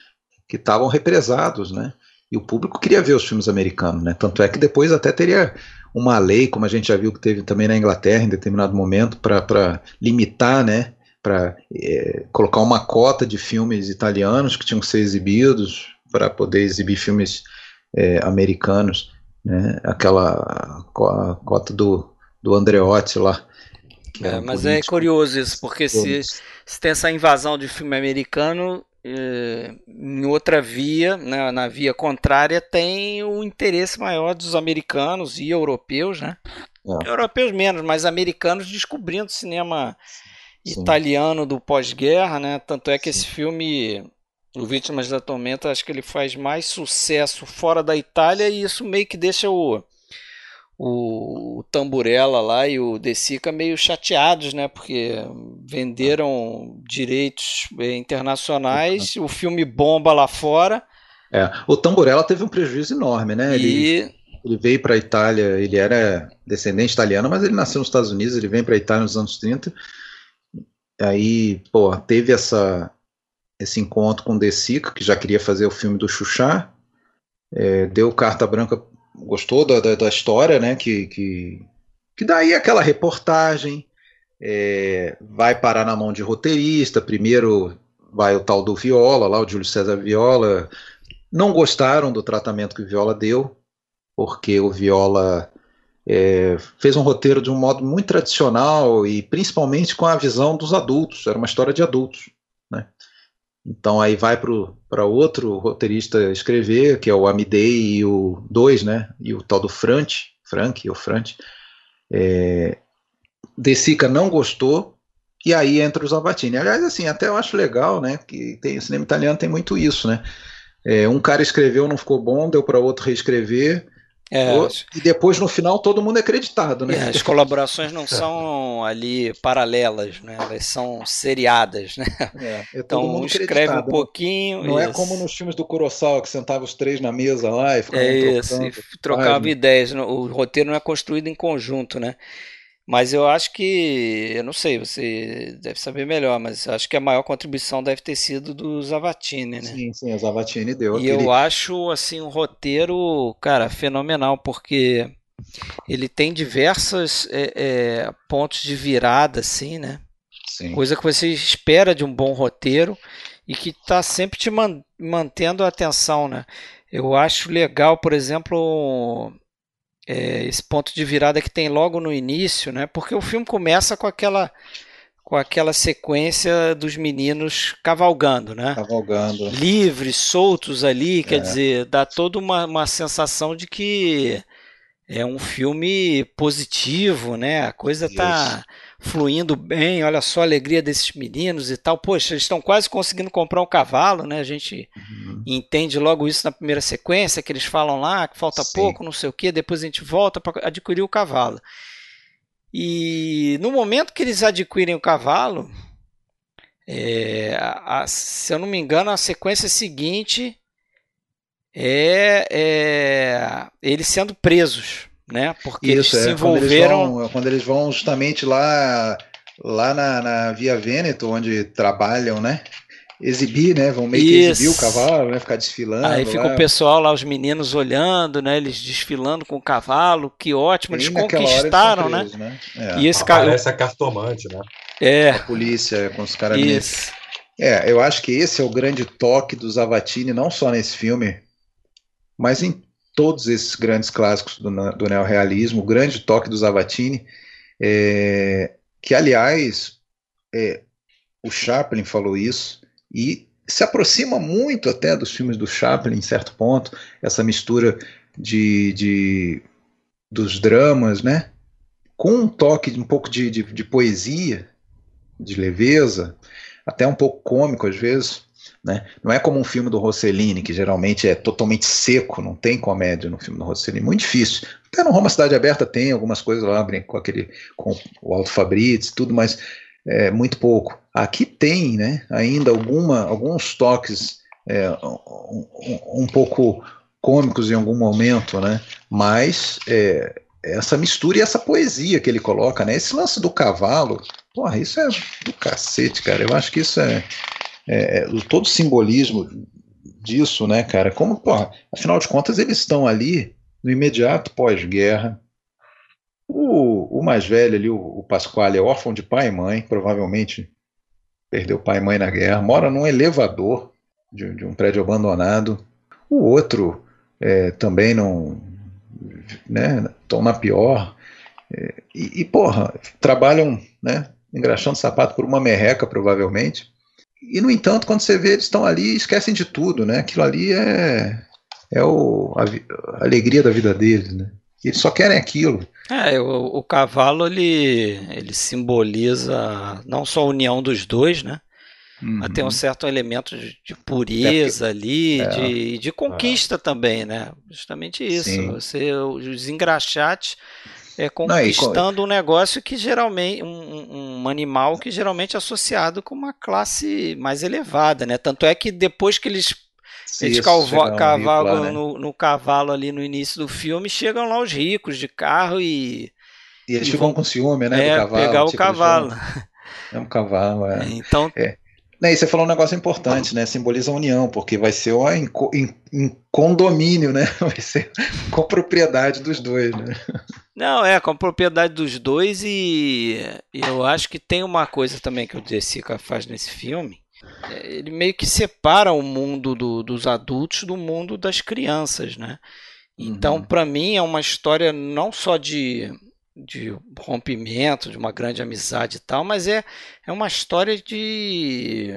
que estavam represados, né? E o público queria ver os filmes americanos, né? Tanto é que depois até teria uma lei, como a gente já viu que teve também na Inglaterra em determinado momento, para limitar, né? Para é, colocar uma cota de filmes italianos que tinham que ser exibidos para poder exibir filmes é, americanos, né? Aquela a cota do, do Andreotti lá. É, mas é curioso isso, porque se, se tem essa invasão de filme americano, em outra via, né, na via contrária, tem o interesse maior dos americanos e europeus, né? É. Europeus menos, mas americanos descobrindo cinema Sim. italiano do pós-guerra, né? Tanto é que Sim. esse filme, O Vítimas da Tormenta, acho que ele faz mais sucesso fora da Itália e isso meio que deixa o o, Tamburella lá e o De Sica meio chateados, né? Porque venderam direitos eh, internacionais, o filme bomba lá fora. É, o Tamburella teve um prejuízo enorme, né? E... Ele, ele veio para a Itália, ele era descendente italiano, mas ele nasceu nos Estados Unidos, ele vem para a Itália nos anos 30. Aí, pô, teve essa, esse encontro com o De Sica, que já queria fazer o filme do Xuxá, é, deu carta branca gostou da, da, da história, né? Que, que, que daí aquela reportagem é, vai parar na mão de roteirista. Primeiro vai o tal do Viola, lá o Júlio César Viola. Não gostaram do tratamento que o Viola deu, porque o Viola é, fez um roteiro de um modo muito tradicional e principalmente com a visão dos adultos. Era uma história de adultos? Então aí vai para outro roteirista escrever, que é o Amidei e o 2, né? E o tal do Frant, Frank ou Frant. É, De Sica não gostou, e aí entra o Zavatini. Aliás, assim, até eu acho legal, né? Que tem, o cinema italiano tem muito isso, né? É, um cara escreveu, não ficou bom, deu para outro reescrever. É, e depois no final todo mundo é acreditado, né? É, as colaborações não são ali paralelas, né? Elas são seriadas, né? É, então um escreve um pouquinho. Não isso. é como nos filmes do Kurosawa que sentava os três na mesa lá e ficavam é isso, e trocava ideias. O roteiro não é construído em conjunto, né? Mas eu acho que, eu não sei, você deve saber melhor, mas acho que a maior contribuição deve ter sido do Zavatini, né? Sim, sim, o Zavatini deu. E aquele... eu acho, assim, um roteiro, cara, fenomenal, porque ele tem diversos é, é, pontos de virada, assim, né? Sim. Coisa que você espera de um bom roteiro e que está sempre te man mantendo a atenção, né? Eu acho legal, por exemplo, é, esse ponto de virada que tem logo no início, né? Porque o filme começa com aquela com aquela sequência dos meninos cavalgando, né? Cavalgando. Livres, soltos ali, quer é. dizer, dá toda uma, uma sensação de que é um filme positivo, né? A coisa tá fluindo bem, olha só a alegria desses meninos e tal. Poxa, eles estão quase conseguindo comprar um cavalo, né? A gente uhum. entende logo isso na primeira sequência, que eles falam lá que falta Sim. pouco, não sei o que, depois a gente volta para adquirir o cavalo. E no momento que eles adquirem o cavalo, é, a, se eu não me engano, a sequência seguinte é, é eles sendo presos né? Porque Isso, eles se é, envolveram. Quando eles, vão, quando eles vão justamente lá, lá na, na Via Veneto, onde trabalham, né? Exibir, né? Vão meio que exibir o cavalo, né? Ficar desfilando. Aí fica lá. o pessoal lá, os meninos olhando, né? Eles desfilando com o cavalo, que ótimo, eles conquistaram, eles presos, né? né? É. E esse cara... Parece a cartomante, né? É. A polícia com os caras. Isso. É, eu acho que esse é o grande toque do Zavatini, não só nesse filme, mas em todos esses grandes clássicos do, do neorrealismo, o grande toque do Zavatini, é, que aliás é, o Chaplin falou isso e se aproxima muito até dos filmes do Chaplin em certo ponto, essa mistura de, de dos dramas, né, com um toque de um pouco de, de, de poesia, de leveza, até um pouco cômico às vezes. Né? Não é como um filme do Rossellini, que geralmente é totalmente seco, não tem comédia no filme do Rossellini, muito difícil. Até no Roma Cidade Aberta tem algumas coisas lá, com aquele com o Alto Fabrício tudo, mas é, muito pouco. Aqui tem né, ainda alguma, alguns toques é, um, um, pouco cômicos em algum momento, né? mas é, essa mistura e essa poesia que ele coloca, né? esse lance do cavalo, porra, isso é do cacete, cara. Eu acho que isso é é, é, todo o simbolismo disso, né, cara? Como, porra, afinal de contas, eles estão ali no imediato pós-guerra. O, o, mais velho ali, o, o Pasquale, é órfão de pai e mãe, provavelmente perdeu pai e mãe na guerra, mora num elevador de, de um prédio abandonado. O outro é, também não. Né, na pior. É, e, e, porra, trabalham né, engraxando sapato por uma merreca, provavelmente. E, no entanto, quando você vê, eles estão ali e esquecem de tudo, né? Aquilo ali é, é o, a, a alegria da vida deles, né? Eles só querem aquilo. É, o, o, cavalo ele, ele simboliza não só a união dos dois, né? Uhum. Mas tem um certo elemento de, de pureza é ali, é. de, de conquista é. também, né? Justamente isso. Sim. Você, os engraxates é, conquistando Não, e... um negócio que geralmente um, um, animal que geralmente é associado com uma classe mais elevada, né? Tanto é que depois que eles eles cavalgam né? no, no, cavalo ali no início do filme, chegam lá os ricos de carro e. E eles e ficam vão, com ciúme, né? É, cavalo, pegar o tipo, cavalo. É um cavalo, é. Então, é. E você falou um negócio importante, né? Simboliza a união, porque vai ser um em, em, condomínio, né? Vai ser com propriedade dos dois, né? Não, é, com propriedade dos dois e, e eu acho que tem uma coisa também que o De Sica faz nesse filme. É, ele meio que separa o mundo do, dos adultos do mundo das crianças, né? Então, uhum. para mim, é uma história não só de de rompimento, de uma grande amizade e tal, mas é, é uma história de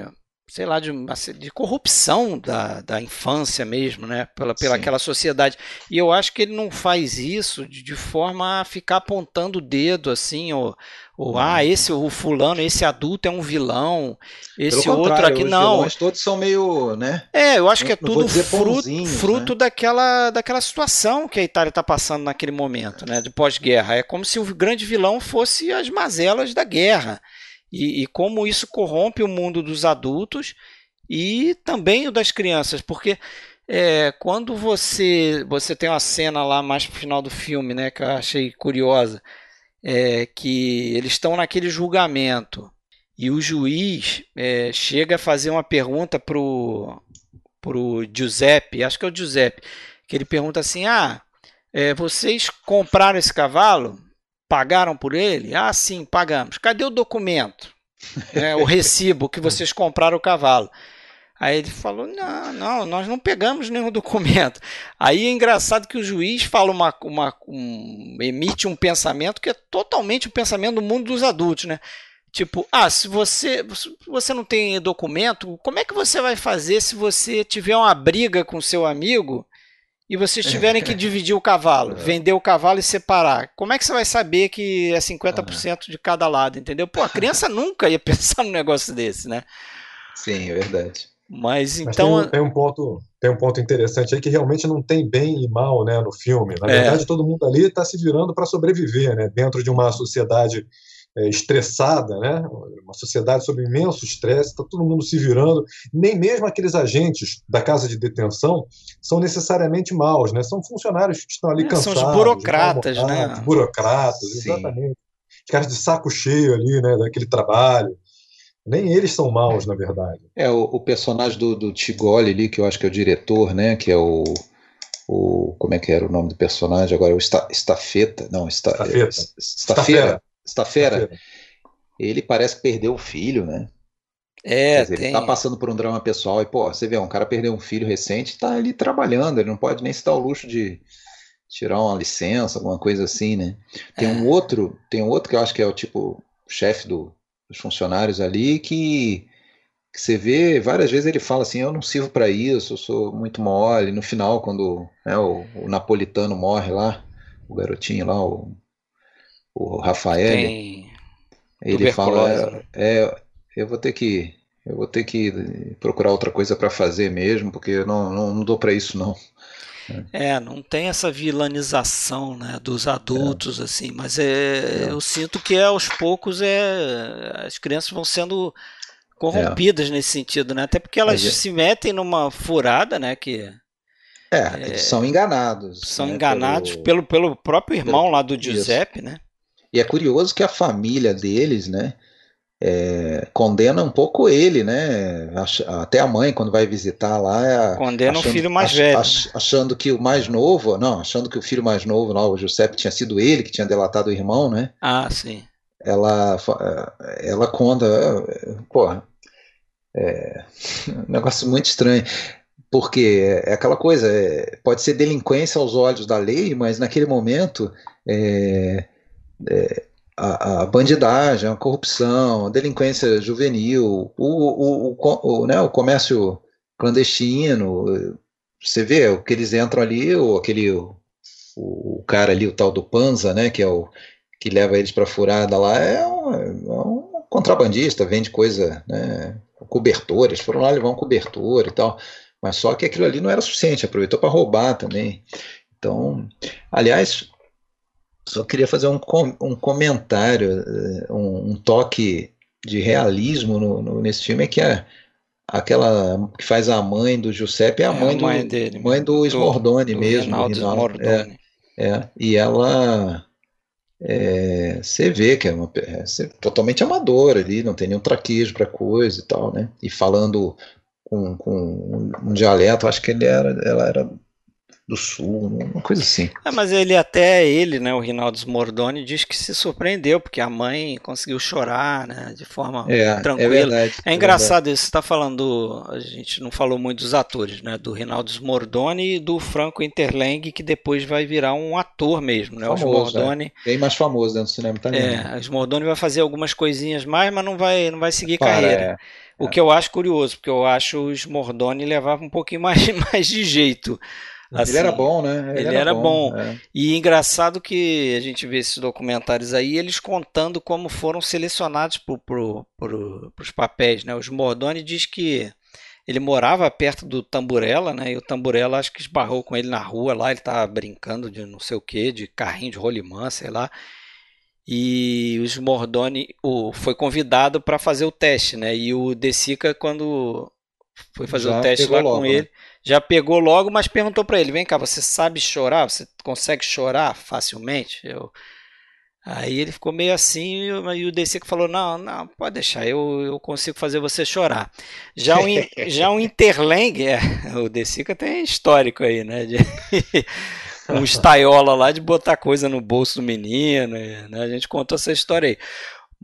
sei lá, de, de corrupção da, da infância mesmo, né? Pela, pela aquela sociedade. E eu acho que ele não faz isso de, de forma a ficar apontando o dedo assim, ou, ou ah, esse o fulano, esse adulto é um vilão, esse outro aqui não. Mas todos são meio, né? É, eu acho que é tudo fruto, né? fruto né? daquela, daquela situação que a Itália está passando naquele momento, né? De pós-guerra. É como se o grande vilão fosse as mazelas da guerra e, e como isso corrompe o mundo dos adultos e também o das crianças, porque é, quando você você tem uma cena lá mais pro final do filme, né, que eu achei curiosa, é, que eles estão naquele julgamento e o juiz é, chega a fazer uma pergunta pro pro Giuseppe, acho que é o Giuseppe, que ele pergunta assim: ah, é, vocês compraram esse cavalo? Pagaram por ele? Ah, sim, pagamos. Cadê o documento? É, o recibo que vocês compraram o cavalo. Aí ele falou: não, não, nós não pegamos nenhum documento. Aí é engraçado que o juiz fala uma, uma um, emite um pensamento que é totalmente o pensamento do mundo dos adultos, né? Tipo, ah, se você, se você não tem documento, como é que você vai fazer se você tiver uma briga com seu amigo e vocês tiverem que dividir o cavalo, é. vender o cavalo e separar, como é que você vai saber que é 50% de cada lado, entendeu? Pô, a criança nunca ia pensar num negócio desse, né? Sim, é verdade. Mas então. Mas tem, um, tem, um, ponto, tem um ponto interessante aí que realmente não tem bem e mal né, no filme. Na é. verdade, todo mundo ali está se virando para sobreviver, né? Dentro de uma sociedade é, estressada, né? uma sociedade sob imenso estresse, está todo mundo se virando. Nem mesmo aqueles agentes da casa de detenção são necessariamente maus, né? são funcionários que estão ali é, cansados. São os burocratas, né? Burocratas, Sim. exatamente. Os caras de saco cheio ali, né? daquele trabalho. Nem eles são maus, na verdade. É, o, o personagem do, do Tigoli ali, que eu acho que é o diretor, né? Que é o o como é que era o nome do personagem agora? O Sta, Estafeta, não, Esta, Estafeta. Estafeira. Estafera, ele parece que perdeu o filho, né? É, dizer, tem... ele tá passando por um drama pessoal e, pô, você vê, um cara perdeu um filho recente tá ali trabalhando, ele não pode nem se dar o luxo de tirar uma licença, alguma coisa assim, né? Tem é. um outro, tem um outro que eu acho que é o tipo chefe do, dos funcionários ali que, que, você vê várias vezes ele fala assim, eu não sirvo para isso, eu sou muito mole. No final, quando né, o, o napolitano morre lá, o garotinho lá, o o Rafael, Tem ele fala, é, é, eu vou ter que eu vou ter que procurar outra coisa para fazer mesmo, porque eu não, não, não dou para isso não. É, não tem essa vilanização né, dos adultos, é. assim, mas é, é, eu sinto que aos poucos é, as crianças vão sendo corrompidas é. nesse sentido, né? Até porque elas é. se metem numa furada, né? Que é, são enganados. São né, enganados pelo, pelo, pelo próprio irmão pelo, lá do Giuseppe, isso. né? E é curioso que a família deles, né, é, condena um pouco ele, né? Até a mãe, quando vai visitar lá, é condena achando, o filho mais ach, velho. Ach, achando que o mais novo, não, achando que o filho mais novo, lá, o Giuseppe, tinha sido ele que tinha delatado o irmão, né? Ah, sim. Ela, ela conta, porra, é um negócio muito estranho. Porque é aquela coisa, é, pode ser delinquência aos olhos da lei, mas naquele momento é, é, a, a, bandidagem, a corrupção, a delinquência juvenil, o, o, o, o, né, o comércio clandestino, você vê o que eles entram ali, ou aquele o, o cara ali, o tal do Panza, né, que é o que leva eles para furada lá, é um, é um, contrabandista, vende coisa, né, cobertores, foram lá levar um cobertor e tal, mas só que aquilo ali não era suficiente, aproveitou para roubar também. Então, aliás, só queria fazer um, um comentário, eh, um, um toque de realismo no, no, nesse filme é que a, aquela que faz a mãe do Giuseppe é a, é mãe, a mãe, do, dele, mãe do Smordoni do, mesmo. Do Smordoni. É, é, e ela é, você vê que é, uma, é totalmente amador ali, não tem nenhum traquejo para coisa e tal, né? E falando com, com um, um dialeto, acho que ele era, ela era do Sul, uma coisa assim. É, mas ele até ele, né, o Rinaldo Smordoni, diz que se surpreendeu porque a mãe conseguiu chorar, né, de forma é, é tranquila. É, verdade, é engraçado isso. Você está falando, a gente não falou muito dos atores, né, do Rinaldo Smordoni e do Franco Interleng, que depois vai virar um ator mesmo, né, famoso, o Smordoni. É. Bem mais famoso dentro do cinema italiano. É, o Smordoni vai fazer algumas coisinhas mais, mas não vai, não vai seguir Para, carreira. É. O que eu acho curioso, porque eu acho o Smordoni levava um pouquinho mais, mais de jeito. Assim, ele era bom, né? Ele, ele era, era, bom. bom. É. E engraçado que a gente vê esses documentários aí, eles contando como foram selecionados para pro, pro, os papéis, né? Os Mordoni diz que ele morava perto do Tamburella, né? E o Tamburella acho que esbarrou com ele na rua lá, ele estava brincando de não sei o que, de carrinho de rolimã, sei lá. E os Mordoni o, foi convidado para fazer o teste, né? E o De Sica, quando foi fazer Já o teste lá logo, com ele, né? Já pegou logo, mas perguntou para ele: vem cá, você sabe chorar? Você consegue chorar facilmente? Eu... Aí ele ficou meio assim, e o Desica falou: Não, não, pode deixar, eu, eu consigo fazer você chorar. Já o, já o Interlang, é, o Desica tem histórico aí, né? De, um estaiola lá de botar coisa no bolso do menino, né? A gente contou essa história aí.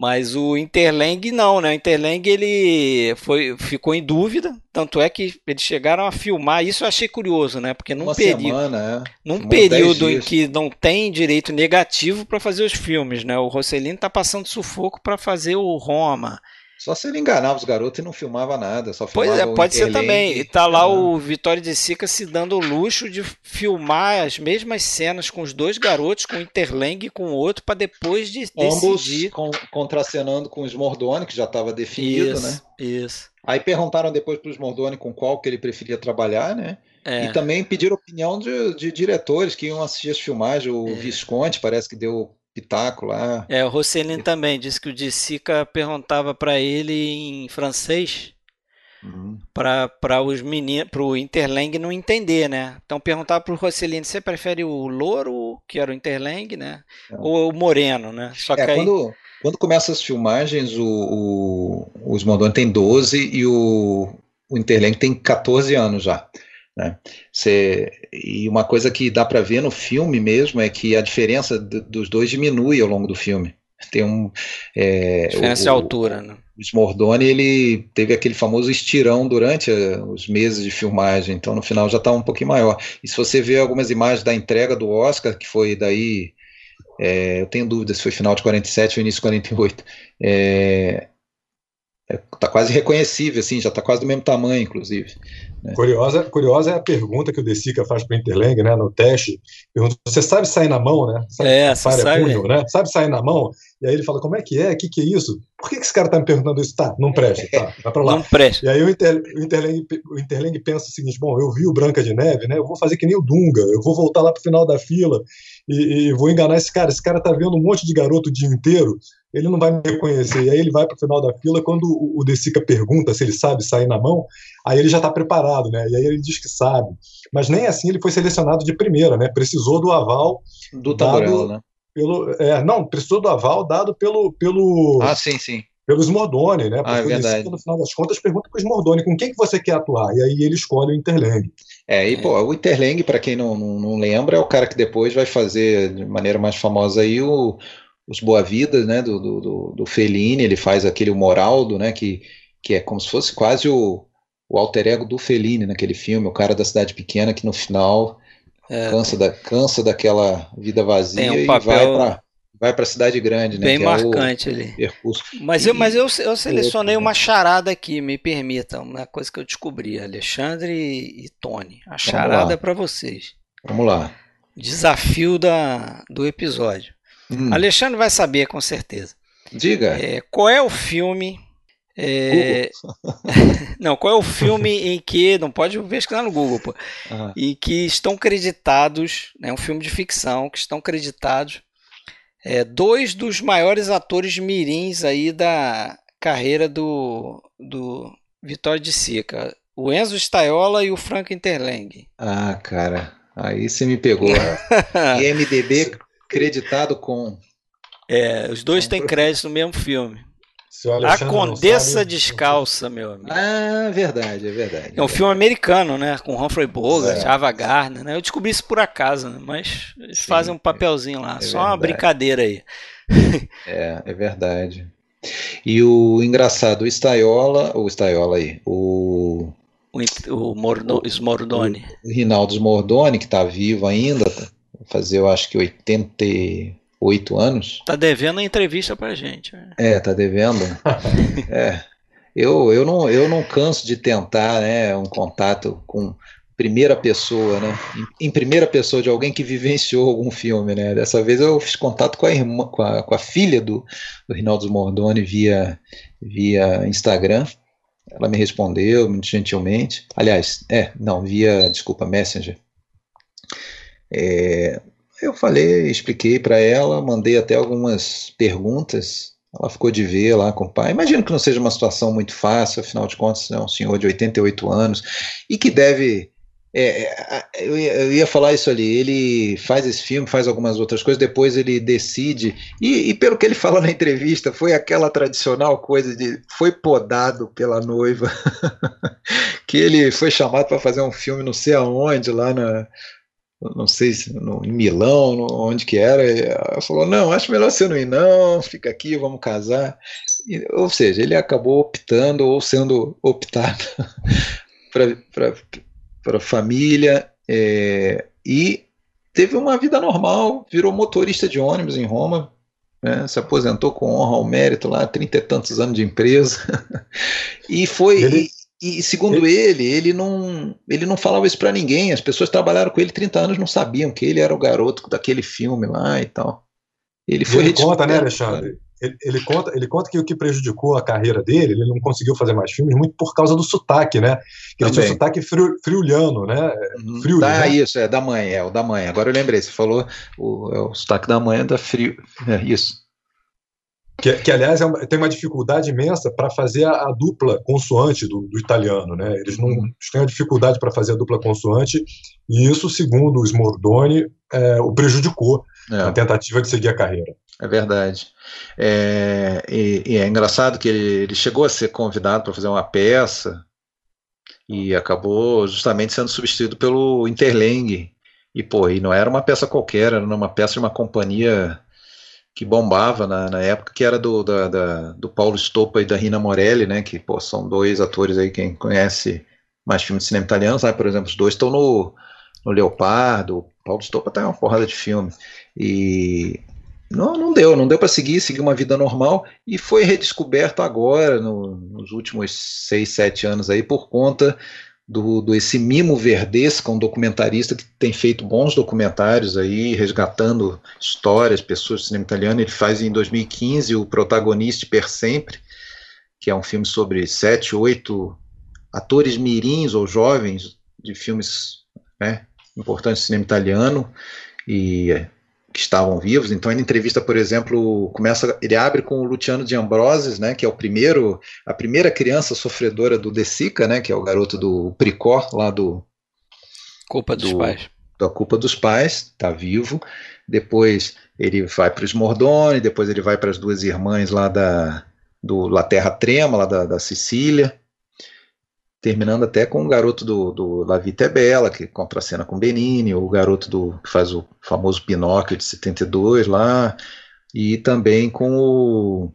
Mas o Interlang não, né? O Interlang ele foi, ficou em dúvida, tanto é que eles chegaram a filmar. Isso eu achei curioso, né? Porque num Uma período, semana, é. num período em que não tem direito negativo para fazer os filmes, né? O Rossellini está passando sufoco para fazer o Roma. Só se ele enganava os garotos e não filmava nada. Só pois é, pode ser também. E tá lá o Vitório de Sica se dando o luxo de filmar as mesmas cenas com os dois garotos, com o Interlang e com o outro, para depois de Ambos decidir. Com, contracenando com os Mordoni, que já estava definido, isso, né? Isso. Aí perguntaram depois para os Mordoni com qual que ele preferia trabalhar, né? É. E também pediram opinião de, de, diretores que iam assistir as filmagens. O é. Visconti parece que deu pitaco lá. É, o Rossellini também disse que o de Sica perguntava para ele em francês uhum. para os meninos, para o Interlang não entender, né? Então perguntava para o Rossellini, você prefere o louro, que era o Interlang, né? É. Ou o moreno, né? Só é, que aí... quando, quando começam as filmagens, o, o, o tem 12 e o, o Interlang tem 14 anos já. Né? Cê, e uma coisa que dá para ver no filme mesmo é que a diferença dos dois diminui ao longo do filme. Tem um é, diferença de altura, né? O Smordoni ele teve aquele famoso estirão durante a, os meses de filmagem, então no final já está um pouquinho maior. E se você ver algumas imagens da entrega do Oscar, que foi daí, é, eu tenho dúvidas se foi final de 47 ou início de 48, é, é, tá quase reconhecível, assim, já está quase do mesmo tamanho, inclusive. Né? Curiosa, curiosa é a pergunta que o Desica faz para o Interlang, né, no teste. Pergunta, você sabe sair na mão, né? Sabe, é, você sabe. Punho, né? Sabe sair na mão? E aí ele fala, como é que é? O que, que é isso? Por que, que esse cara está me perguntando isso? Tá, não presta, tá, vai para lá. Não presta. E aí o, Inter, o, Interlang, o Interlang pensa o seguinte, bom, eu vi o Branca de Neve, né? Eu vou fazer que nem o Dunga, eu vou voltar lá para o final da fila e, e, vou enganar esse cara. Esse cara tá vendo um monte de garoto o dia inteiro, ele não vai me reconhecer. E aí ele vai para o final da fila, quando o, o Desica pergunta se ele sabe sair na mão, aí ele já está preparado, né? E aí ele diz que sabe. Mas nem assim ele foi selecionado de primeira, né? Precisou do aval do Taborella, né? Pelo, é, não, precisou do aval dado pelo. pelo ah, sim, sim. Pelos Mordoni, né? Porque ah, é verdade. no final das contas, pergunta para os Mordoni com quem que você quer atuar. E aí ele escolhe o Interlang. É, e pô, o Interlang, para quem não, não, não, lembra, é o cara que depois vai fazer de maneira mais famosa aí o, os Boa-Vidas, né? Do, do, do Fellini, ele faz aquele Moraldo, né? Que, que é como se fosse quase o, o alter ego do Fellini naquele filme, o cara da cidade pequena que no final é, cansa, da, cansa daquela vida vazia um e vai para vai para a cidade grande, né? Bem marcante é ali. Percurso. Mas, eu, mas eu, eu selecionei uma charada aqui, me permitam, uma coisa que eu descobri, Alexandre e, e Tony. A charada é para vocês. Vamos lá. Desafio da, do episódio. Hum. Alexandre vai saber com certeza. Diga. É, qual é o filme é... não, qual é o filme em que. Não pode pesquisar no Google, pô. Uhum. E que estão creditados. É né, um filme de ficção que estão creditados é, dois dos maiores atores mirins aí da carreira do, do Vitório de Sica. O Enzo Staiola e o Frank Interlang. Ah, cara. Aí você me pegou. IMDB creditado com É, os dois têm crédito no mesmo filme. O A Condessa sabe, Descalça, meu amigo. Ah, verdade, é verdade. É um filme americano, né? Com Humphrey Bogart, É. Ava Gardner, né? Eu descobri isso por acaso, né? Mas eles Sim, fazem um papelzinho lá. é Só uma verdade. brincadeira aí. É, é verdade. E o engraçado, o Staiola, o Staiola aí, o O, o Mordo, Smordoni. Rinaldo Smordoni, que está vivo ainda, tá- fazer eu acho que 88 anos. Tá devendo a entrevista pra gente. né? É, tá devendo. É. Eu, eu, não, eu não canso de tentar, né, um contato com primeira pessoa, né? Em, em primeira pessoa de alguém que vivenciou algum filme, né? Dessa vez eu fiz contato com a irmã, com a, com a filha do, do Rinaldo Smordoni via, via Instagram. Ela me respondeu muito gentilmente. Aliás, é, não, via, desculpa, Messenger. É, eu falei, expliquei para ela, mandei até algumas perguntas. Ela ficou de ver lá com o pai. Imagino que não seja uma situação muito fácil, afinal de contas, é um senhor de 88 anos e que deve. é, é, eu, ia, eu ia falar isso ali. Ele faz esse filme, faz algumas outras coisas, depois ele decide. E, e pelo que ele fala na entrevista, foi aquela tradicional coisa de foi podado pela noiva, que ele foi chamado para fazer um filme não sei aonde, lá na, não sei se no, em Milão, no, onde que era, ela falou, não, acho melhor você não ir não, fica aqui, vamos casar. E, ou seja, ele acabou optando ou sendo optado para a família é, e teve uma vida normal, virou motorista de ônibus em Roma, né, se aposentou com honra ao mérito lá, trinta e tantos anos de empresa, e foi... Ele- e- segundo ele, ele não, ele não falava isso para ninguém. As pessoas trabalharam com ele 30 anos não sabiam que ele era o garoto daquele filme lá e tal. Ele foi ele conta, né, Alexandre? Ele, ele conta, ele conta que o que prejudicou a carreira dele, ele não conseguiu fazer mais filmes muito por causa do sotaque, né? Que ele tinha um sotaque frio, friuliano, né? Uhum. Frio, da, né? isso, é da mãe, é o da mãe. Agora eu lembrei, você falou o, é o sotaque da mãe é da frio. É isso. Que, que, aliás, é uma- tem uma dificuldade imensa para fazer a, a dupla consoante do, do italiano, né? Eles não Uhum. eles têm uma dificuldade para fazer a dupla consoante, e isso, segundo o Smordoni, é, o prejudicou na É, tentativa de seguir a carreira. é verdade. É, e, e é engraçado que ele, ele chegou a ser convidado para fazer uma peça e acabou justamente sendo substituído pelo Interleng. E, pô, e não era uma peça qualquer, era uma peça de uma companhia que bombava na, na época, que era do, da, da- do Paulo Stoppa e da Rina Morelli, né? Que, pô, são dois atores aí, quem conhece mais filmes de cinema italiano, sabe, por exemplo, os dois estão no, no Leopardo, o Paulo Stoppa tá em uma porrada de filme. E não, não deu, não deu para seguir, seguir uma vida normal e foi redescoberto agora, no- nos últimos seis, sete anos aí, por conta do, do esse Mimo Verdesca, um documentarista que tem feito bons documentários aí, resgatando histórias, pessoas do cinema italiano. Ele faz em 2015 o Protagonista per Sempre, que é um filme sobre sete, oito atores mirins ou jovens de filmes né, importantes do cinema italiano e que estavam vivos. Então ele entrevista, por exemplo, começa, ele abre com o Luciano de Ambroses, né, que é o primeiro, a primeira criança sofredora do De Sica, né, que é o garoto do Pricó, lá do Culpa dos Do- pais. da culpa dos pais, está vivo. Depois ele vai para os Mordoni, depois ele vai para as duas irmãs lá da do La Terra Trema, lá da, da Sicília. Terminando até com o garoto do, do La Vita é Bella, que contracena com Benini, o garoto do, que faz o famoso Pinóquio de 72 lá, e também com o.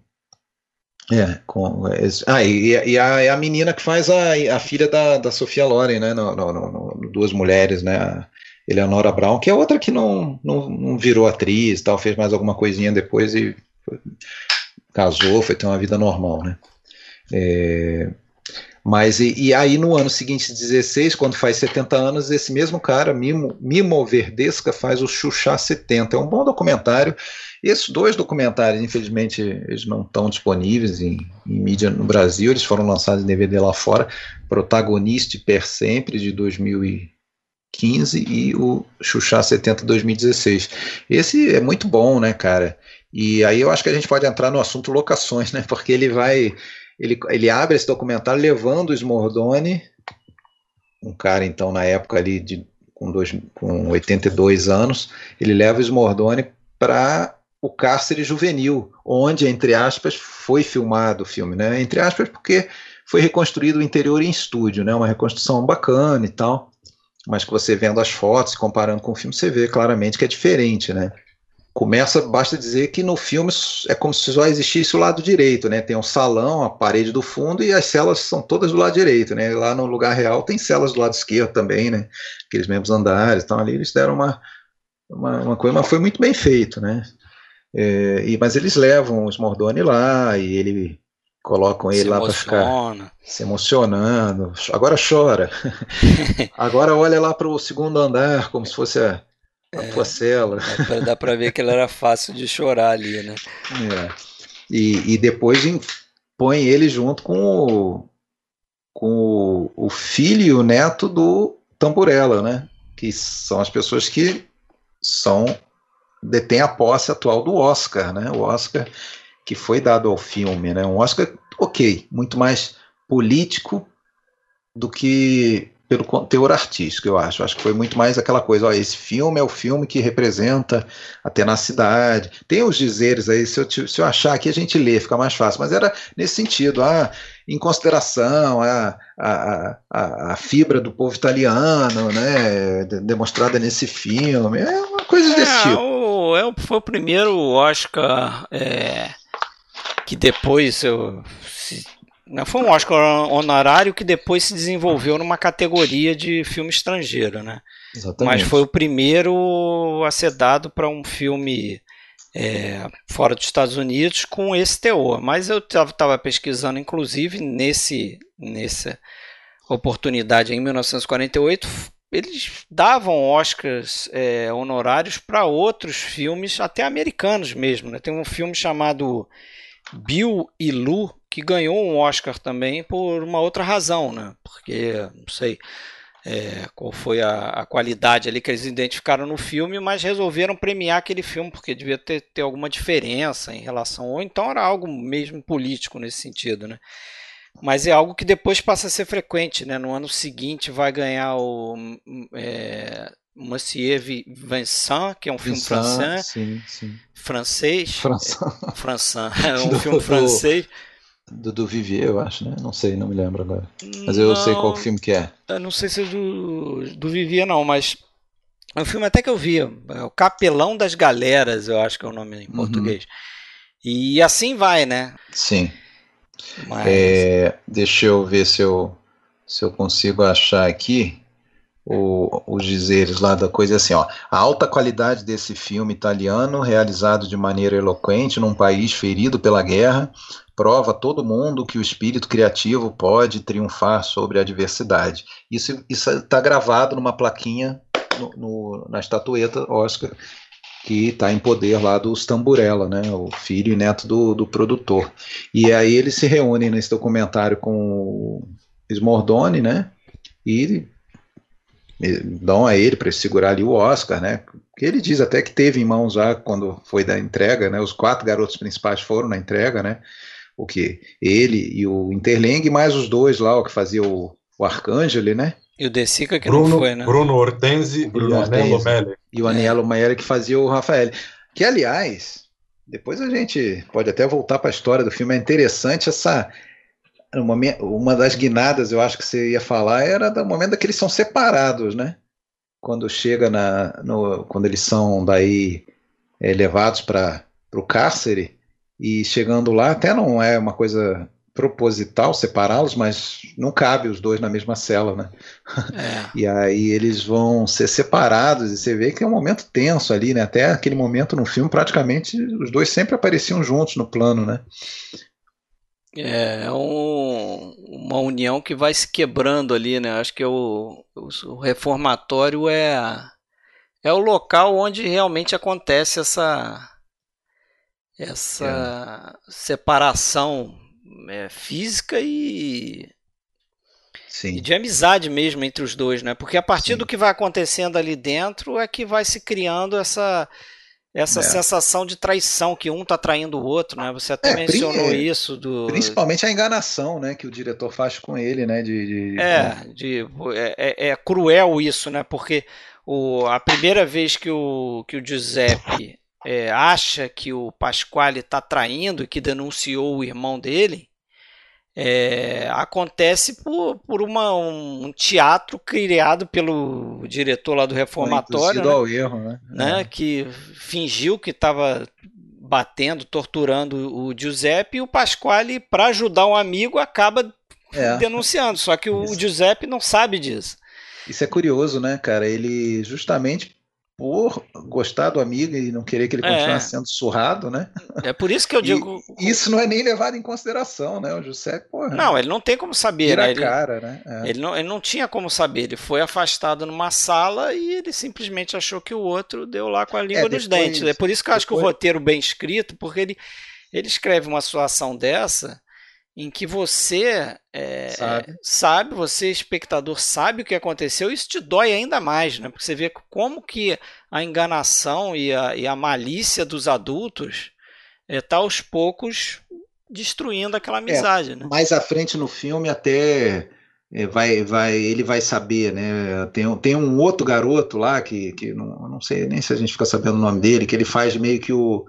É, com, esse- ah, e, e a, a menina que faz a, a filha da, da Sofia Loren, né? No, no- no- Duas Mulheres, né? Eleonora Brown, que é outra que não, não, não virou atriz, tal, fez mais alguma coisinha depois e foi- casou, foi ter uma vida normal, né? É, mas e, e aí no ano seguinte, 16, quando faz 70 anos, esse mesmo cara, Mimo, Mimo Verdesca, faz o Xuxá 70. É um bom documentário. Esses dois documentários, infelizmente, eles não estão disponíveis em, em mídia no Brasil, eles foram lançados em DVD lá fora. Protagonista per sempre, de 2015, e o Xuxá 70 2016. Esse é muito bom, né, cara? E aí eu acho que a gente pode entrar no assunto locações, né? Porque ele vai ele, ele abre esse documentário levando o Smordoni, um cara então na época ali de com, dois, com 82 anos, ele leva o Smordoni para o cárcere juvenil, onde, entre aspas, foi filmado o filme, né? Entre aspas, porque foi reconstruído o interior em estúdio, né? Uma reconstrução bacana e tal, mas que você vendo as fotos, comparando com o filme, você vê claramente que é diferente, né? Começa, basta dizer que no filme é como se só existisse o lado direito, né? Tem um salão, a parede do fundo e as celas são todas do lado direito, né? Lá no lugar real tem celas do lado esquerdo também, né? Aqueles mesmos andares, então ali eles deram uma, uma, uma coisa, mas foi muito bem feito, né? É, e, mas eles levam o Smordoni lá e ele colocam ele se lá para ficar se emocionando. Agora chora. Agora olha lá para o segundo andar como se fosse a, a é, tua cela. Dá para ver que ele era fácil de chorar ali, né? É. E, e depois põe ele junto com o, com o, o filho e o neto do Tamburella, né? Que são as pessoas que são detém a posse atual do Oscar, né? O Oscar que foi dado ao filme, né? Um Oscar, ok, muito mais político do que pelo teor artístico, eu acho. Acho que foi muito mais aquela coisa, ó, esse filme é o filme que representa a tenacidade. Tem os dizeres aí, se eu, se eu achar aqui a gente lê, fica mais fácil, mas era nesse sentido, ah, em consideração a, a, a, a fibra do povo italiano, né, demonstrada nesse filme, é uma coisa é, desse tipo. O, é, foi o primeiro Oscar é, que depois eu, se, foi um Oscar honorário que depois se desenvolveu numa categoria de filme estrangeiro, né? Exatamente. Mas foi o primeiro a ser dado para um filme é, fora dos Estados Unidos com esse teor. Mas eu estava pesquisando, inclusive, nesse, nessa oportunidade em 1948, eles davam Oscars é, honorários para outros filmes, até americanos mesmo. Né? Tem um filme chamado Bill e Lou, que ganhou um Oscar também por uma outra razão, né? Porque, não sei é, qual foi a, a, qualidade ali que eles identificaram no filme, mas resolveram premiar aquele filme porque devia ter, ter alguma diferença em relação. Ou então era algo mesmo político nesse sentido, né? Mas é algo que depois passa a ser frequente, né? No ano seguinte vai ganhar o é, Monsieur Vincent, que é um filme Vincent, francês. Sim, sim. Francês. Français. É, um filme francês. Do, do Vivier, eu acho, né? Não sei, não me lembro agora. Mas eu não, sei qual filme que é. Não sei se é do, do Vivier, não, mas é um filme até que eu vi. É o Capelão das Galeras, eu acho que é o nome em uhum. português. E assim vai, né? Sim. Mas... É, deixa eu ver se eu, se eu consigo achar aqui o, os dizeres lá da coisa assim, ó. A alta qualidade desse filme italiano, realizado de maneira eloquente num país ferido pela guerra, prova a todo mundo que o espírito criativo pode triunfar sobre a adversidade. Isso está gravado numa plaquinha no, no, na estatueta Oscar, que está em poder lá dos Tamburella, né, o filho e neto do, do produtor. E aí eles se reúnem nesse documentário com o Smordoni, né, e dão a ele para segurar ali o Oscar, né? Que ele diz até que teve em mãos já quando foi da entrega, né? Os quatro garotos principais foram na entrega, né? o que ele e o Interling, mais os dois lá, o que fazia o, o Arcângelo, né? E o De Sica que Bruno, não foi, né? Bruno Hortense e o Anelo Melli. E o Anielo é. Melli que fazia o Rafael. Que, aliás, depois a gente pode até voltar para a história do filme. É interessante essa. Uma, uma das guinadas, eu acho que você ia falar, era do momento que eles são separados, né? Quando chega na. No, quando eles são daí é, levados para o cárcere e chegando lá, até não é uma coisa proposital separá-los, mas não cabe os dois na mesma cela, né? É. e aí eles vão ser separados e você vê que é um momento tenso ali, né? Até aquele momento no filme, praticamente os dois sempre apareciam juntos no plano, né? É, é um, uma união que vai se quebrando ali, né? Acho que é o, o reformatório é, é o local onde realmente acontece essa essa é. separação é, física e, e, de amizade mesmo entre os dois, né? Porque a partir Sim. do que vai acontecendo ali dentro é que vai se criando essa essa é. sensação de traição que um está traindo o outro, né? Você até é, mencionou isso do principalmente a enganação, né, que o diretor faz com ele, né? De, de... É, de, é, é, é cruel isso, né? Porque o, a primeira vez que o que o Giuseppe é, acha que o Pasquale está traindo e que denunciou o irmão dele, é, acontece por, por uma, um teatro criado pelo diretor lá do reformatório, né? ao erro, né? né? Que fingiu que estava batendo, torturando o Giuseppe e o Pasquale, para ajudar um amigo, acaba é. denunciando. Só que o Isso. Giuseppe não sabe disso. Isso é curioso, né, cara? Ele justamente por gostar do amigo e não querer que ele continuasse é. sendo surrado, né? É por isso que eu digo. E isso não é nem levado em consideração, né? O José, porra. Não, ele não tem como saber, né? Ele, cara, né? É. Ele, não, ele não tinha como saber. Ele foi afastado numa sala e ele simplesmente achou que o outro deu lá com a língua é, depois, nos dentes. É por isso que eu depois... acho que o roteiro bem escrito, porque ele, ele escreve uma situação dessa em que você é, sabe. sabe. você espectador sabe o que aconteceu, isso te dói ainda mais, né? Porque você vê como que a enganação e a, e a malícia dos adultos está é, aos poucos destruindo aquela é, amizade, é, né? Mais à frente no filme até é, vai, vai, ele vai saber, né? Tem, tem um outro garoto lá que, que não, não sei nem se a gente fica sabendo o nome dele, que ele faz meio que o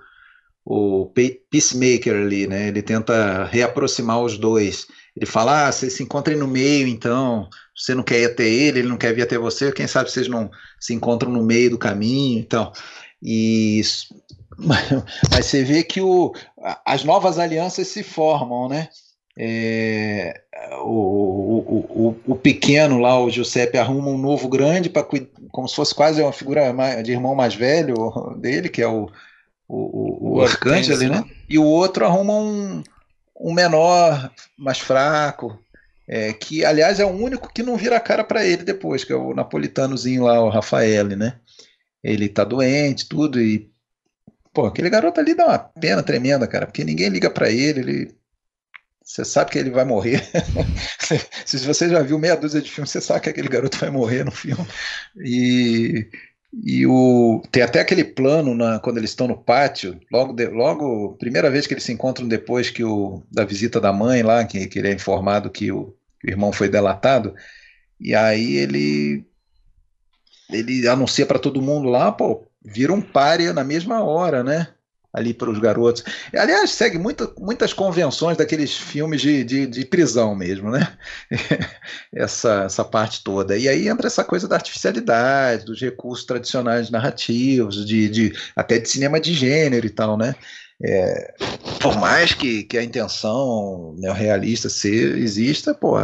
o peacemaker ali, né? Ele tenta reaproximar os dois. Ele fala: ah, vocês se encontrem no meio, então. Você não quer ir até ele, ele não quer vir até você. Quem sabe vocês não se encontram no meio do caminho, então. E mas você vê que o, as novas alianças se formam, né? É, o, o, o, pequeno lá, o Giuseppe, arruma um novo grande, para como se fosse quase uma figura de irmão mais velho dele, que é o, o, o, o Arcângelo, né? E o outro arruma um, um menor, mais fraco, é, que aliás é o único que não vira a cara para ele depois, que é o napolitanozinho lá, o Rafael, né? Ele tá doente, tudo, e pô, aquele garoto ali dá uma pena tremenda, cara, porque ninguém liga para ele, ele você sabe que ele vai morrer. Se você já viu meia dúzia de filmes, você sabe que aquele garoto vai morrer no filme. E e o, tem até aquele plano na, quando eles estão no pátio, logo, de, logo, primeira vez que eles se encontram depois que o, da visita da mãe lá, que, que ele é informado que o, que o irmão foi delatado, e aí ele ele anuncia para todo mundo lá, pô, vira um párea na mesma hora, né? Ali para os garotos. Aliás, segue muita, muitas convenções daqueles filmes de, de, de, prisão mesmo, né? essa, essa parte toda. E aí entra essa coisa da artificialidade, dos recursos tradicionais narrativos, de, de até de cinema de gênero e tal, né? É, por mais que, que a intenção neorrealista ser, exista, pô,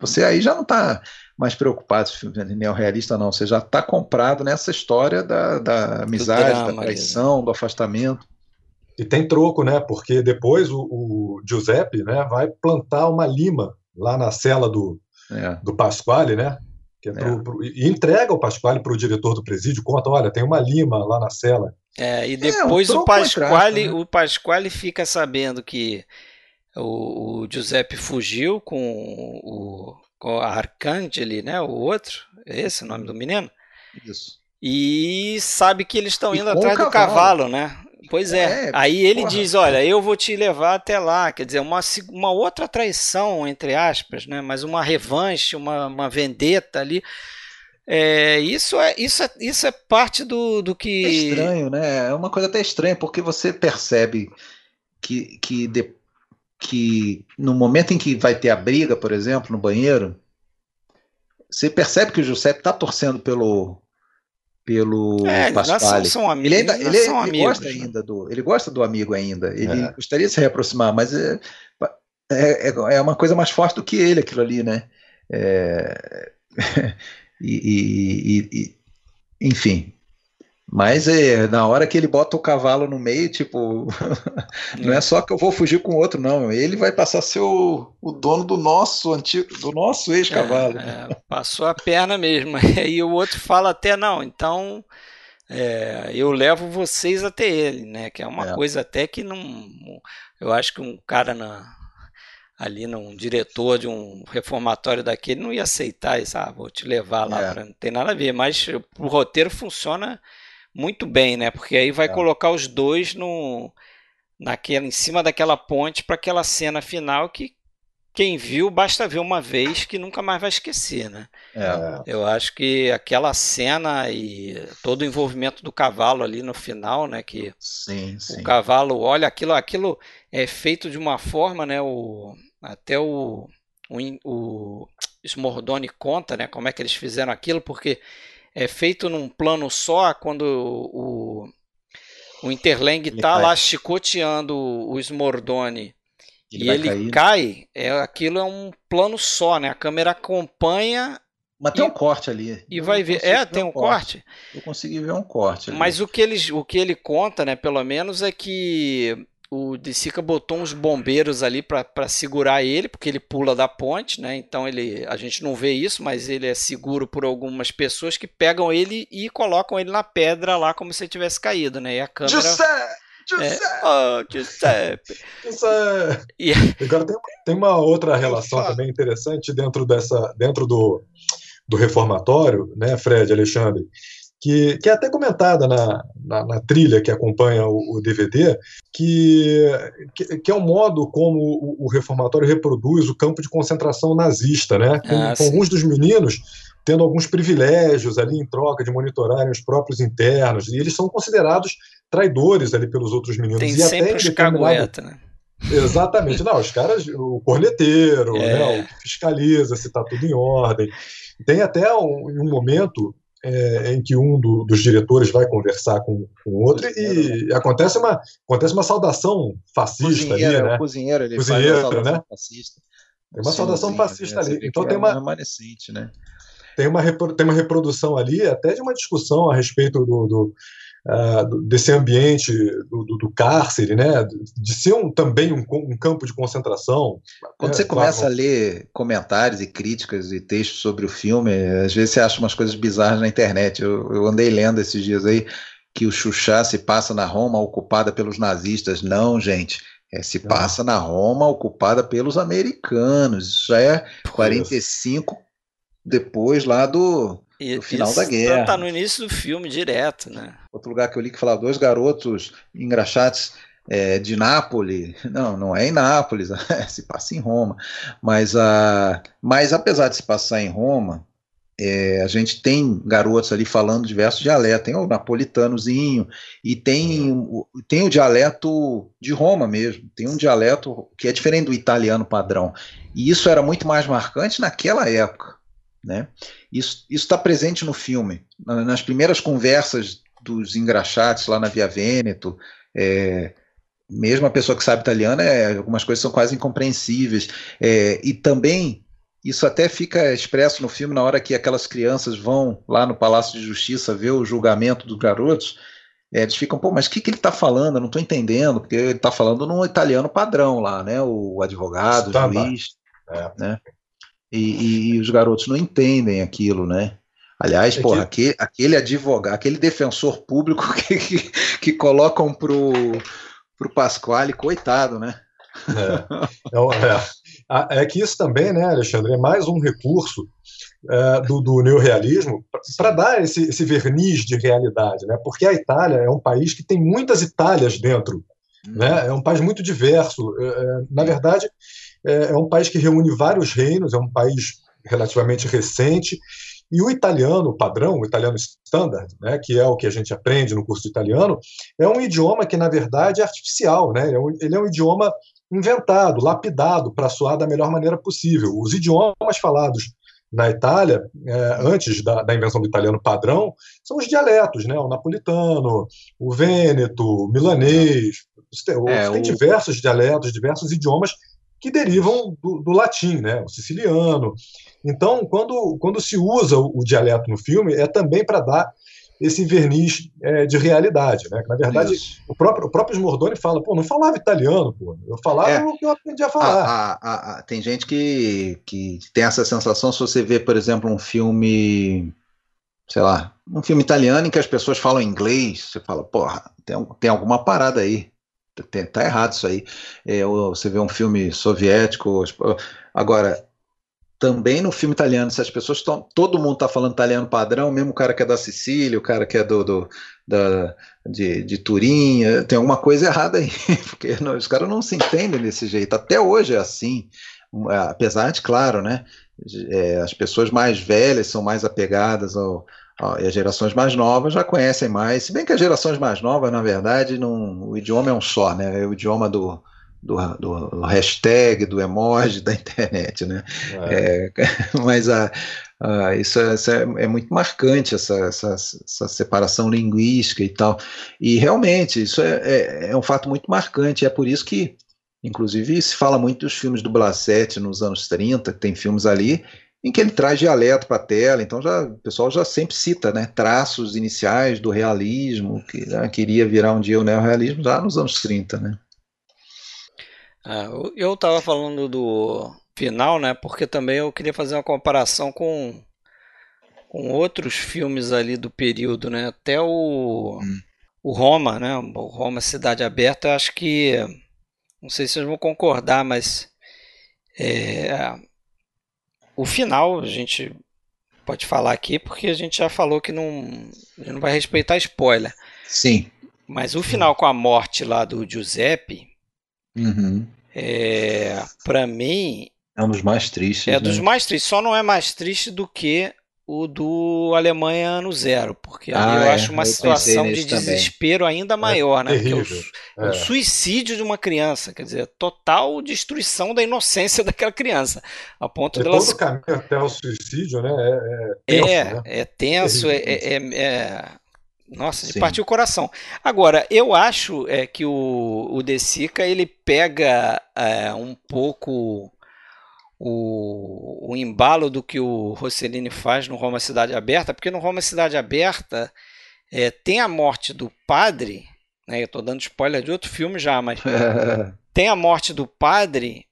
você aí já não está mais preocupado se o filme é neorrealista não, você já está comprado nessa história da, da amizade, drama, da traição, do afastamento. E tem troco, né? Porque depois o, o Giuseppe né, vai plantar uma lima lá na cela do, é. do Pasquale, né? É pro, é. pro, e entrega o Pasquale para o diretor do presídio, conta, olha, tem uma lima lá na cela. É, e depois é, um o Pasquale, né? o Pasquale fica sabendo que o, o Giuseppe fugiu com o, com a Arcangeli, né? O outro, é esse o nome do menino? Isso. E sabe que eles estão indo atrás do cavalo, né? Pois é. é Aí ele porra. diz: Olha, eu vou te levar até lá. Quer dizer, uma, uma outra traição, entre aspas, né? mas uma revanche, uma, uma vendetta ali. É, isso, é, isso, é, isso é parte do, do que. É estranho, né? É uma coisa até estranha, porque você percebe que, que, de, que no momento em que vai ter a briga, por exemplo, no banheiro, você percebe que o Giuseppe está torcendo pelo, pelo é, Pasquale. São, amigos, ele ainda, ele, ele amigos, gosta né? ainda do, ele gosta do amigo ainda. Ele é. gostaria de se reaproximar, mas é, é, é, é uma coisa mais forte do que ele aquilo ali, né? É, e, e, e, enfim, mas é, na hora que ele bota o cavalo no meio, tipo, não é só que eu vou fugir com o outro, não. Ele vai passar a ser o, o dono do nosso antigo, do nosso ex-cavalo. É, é, passou a perna mesmo. E o outro fala até, não, então é, eu levo vocês até ele, né? Que é uma é. coisa até que não. Eu acho que um cara na, ali, um diretor de um reformatório daquele, não ia aceitar isso. Ah, vou te levar lá, é. pra, não tem nada a ver. Mas o roteiro funciona muito bem, né? Porque aí vai é. colocar os dois no naquela em cima daquela ponte para aquela cena final que quem viu, basta ver uma vez que nunca mais vai esquecer, né? É. Eu acho que aquela cena e todo o envolvimento do cavalo ali no final, né? Que Sim, sim. o cavalo olha aquilo, aquilo é feito de uma forma, né? O, até o, o, o Smordoni conta, né? Como é que eles fizeram aquilo, porque é feito num plano só quando o, o Interlang Ele tá cai. lá chicoteando o Smordoni Ele e ele cai, é, aquilo é um plano só, né? A câmera acompanha Mas tem e- um corte ali. e Eu vai ver. É, tem um corte. Eu consegui ver um corte ali. Mas o que, eles, o que ele conta, né, pelo menos, é que o De Sica botou uns bombeiros ali pra segurar ele, porque ele pula da ponte, né? Então ele, a gente não vê isso, mas ele é seguro por algumas pessoas que pegam ele e colocam ele na pedra lá como se ele tivesse caído, né? E a câmera. Giuseppe! É, Giuseppe! oh, Giuseppe. Isso é... E- Agora tem, tem uma outra relação também interessante dentro dessa, dentro do, do reformatório, né, Fred, Alexandre, que, que é até comentada na, na, na trilha que acompanha o, o DVD, que, que, que é o modo como o, o reformatório reproduz o campo de concentração nazista, né? Com, Ah, com alguns dos meninos tendo alguns privilégios ali em troca de monitorarem os próprios internos, e eles são considerados traidores ali pelos outros meninos. Tem e até sempre em os cagueta, né? Exatamente. Não, os caras, o corneteiro, É. né, o que fiscaliza se está tudo em ordem. Tem até um, um momento é, em que um do- dos diretores vai conversar com com o outro e acontece uma, acontece uma saudação fascista ali, Cozinheiro, é né? o cozinheiro, ele Cozinheiro, faz uma saudação né? fascista. Tem uma saudação fascista né? Ali. Então que tem é uma, remanescente, né? tem uma, tem uma reprodução ali, até de uma discussão a respeito do, do, ah, desse ambiente do, do- do cárcere, né? De ser um, também um, um campo de concentração. Quando É, você começa a claro. ler comentários e críticas e textos sobre o filme, às vezes você acha umas coisas bizarras na internet. Eu, eu andei lendo esses dias aí que o Xuxá se passa na Roma ocupada pelos nazistas. Não, gente. É, se Não. passa na Roma ocupada pelos americanos. Isso é 45 depois lá do E- No final da guerra. Tá no início do filme direto, né? outro lugar que eu li que falava dois garotos engraxados é, de Nápoles. Não, não é em Nápoles, se passa em Roma. Mas, a, mas apesar de se passar em Roma, é, a gente tem garotos ali falando diversos dialetos. Tem o napolitanozinho e tem, tem o dialeto de Roma mesmo. Tem um dialeto que é diferente do italiano padrão. E isso era muito mais marcante naquela época. Né? Isso está presente no filme. Na- Nas primeiras conversas dos engraxates lá na Via Vêneto, é, mesmo a pessoa que sabe italiano, é, algumas coisas são quase incompreensíveis. É, e também, isso até fica expresso no filme na hora que aquelas crianças vão lá no Palácio de Justiça ver o julgamento dos garotos. é, eles ficam, pô, mas o que, que ele está falando? Eu não estou entendendo, porque ele está falando num italiano padrão lá, né? O advogado, o juiz, É. né? E, e- e os garotos não entendem aquilo, né? Aliás, É porra, aque- aquele advogado, aquele defensor público que, que, que colocam pro, pro Pasquale, coitado, né? É, é, o- é. É que isso também, né, Alexandre, é mais um recurso é, do, do neorrealismo para dar esse, esse verniz de realidade, né? Porque a Itália é um país que tem muitas Itálias dentro, né? É um país muito diverso. É, é, na verdade, é, é um país que reúne vários reinos, é um país relativamente recente. E o italiano padrão, o italiano standard, né, que é o que a gente aprende no curso de italiano, é um idioma que, na verdade, é artificial. Né? Ele é um, ele é um idioma inventado, lapidado, para soar da melhor maneira possível. Os idiomas falados na Itália, é, antes da, da invenção do italiano padrão, são os dialetos, né? o napolitano, o vêneto, o milanês. É, tem o- diversos dialetos, diversos idiomas que derivam do, do latim, né? o siciliano. Então, quando, quando se usa o, o dialeto no filme, é também para dar esse verniz é, de realidade. Né? Na verdade, Isso. o próprio, o próprio Smordoni fala, pô, não falava italiano, pô. Eu falava É. o que eu aprendi a falar. A- a- a- tem gente que, que tem essa sensação, se você vê, por exemplo, um filme, sei lá, um filme italiano em que as pessoas falam inglês, você fala, porra, tem, tem alguma parada aí. Tá errado isso aí. É, você vê um filme soviético. as- Agora, também no filme italiano, se as pessoas estão. Todo mundo está falando italiano padrão, mesmo o cara que é da Sicília, o cara que é do, do- da, de, de Turim, eh, tem alguma coisa errada aí, porque não- os caras não se entendem desse jeito. Até hoje é assim. apesar de, claro, né, é, as pessoas mais velhas são mais apegadas ao, e as gerações mais novas já conhecem mais, se bem que as gerações mais novas, na verdade, não, o idioma é um só, né, é o idioma do, do, do, hashtag, do emoji da internet, né? É. É, mas a, a isso, é, isso é, é, muito marcante, essa, essa, essa, separação linguística e tal. E realmente, isso é, é, é, um fato muito marcante, é por isso que, inclusive, se fala muito dos filmes do Blasetti nos anos 30, que tem filmes ali, em que ele traz dialeto para a tela, então já, o pessoal já sempre cita né, traços iniciais do realismo, que né, queria virar um dia o neorrealismo já nos anos 30, né? É, eu estava falando do final, né? Porque também eu queria fazer uma comparação com, com outros filmes ali do período, né? Até o, hum. o Roma, né? O Roma Cidade Aberta, acho que não sei se vocês vão concordar, mas é, o final a gente pode falar aqui porque a gente já falou que não, não vai respeitar spoiler. Sim. Mas o final com a morte lá do Giuseppe Uhum. É, para mim. É um dos mais tristes. É né? dos mais tristes. Só não é mais triste do que o do Alemanha ano zero, porque ah, eu é, acho uma eu situação de desespero também. ainda maior, é né? Terrível. O, é. o, suicídio de uma criança, quer dizer, total destruição da inocência daquela criança, a ponto é dela. Todo o caminho até o suicídio, né? É, é tenso, é, né? é tenso, é, é, nossa, de partir o coração. Agora, eu acho é, que o, o De Sica, ele pega é, um pouco o, o embalo do que o Rossellini faz no Roma Cidade Aberta, porque no Roma Cidade Aberta é, tem a morte do padre, né, eu estou dando spoiler de outro filme já, mas tem a morte do padre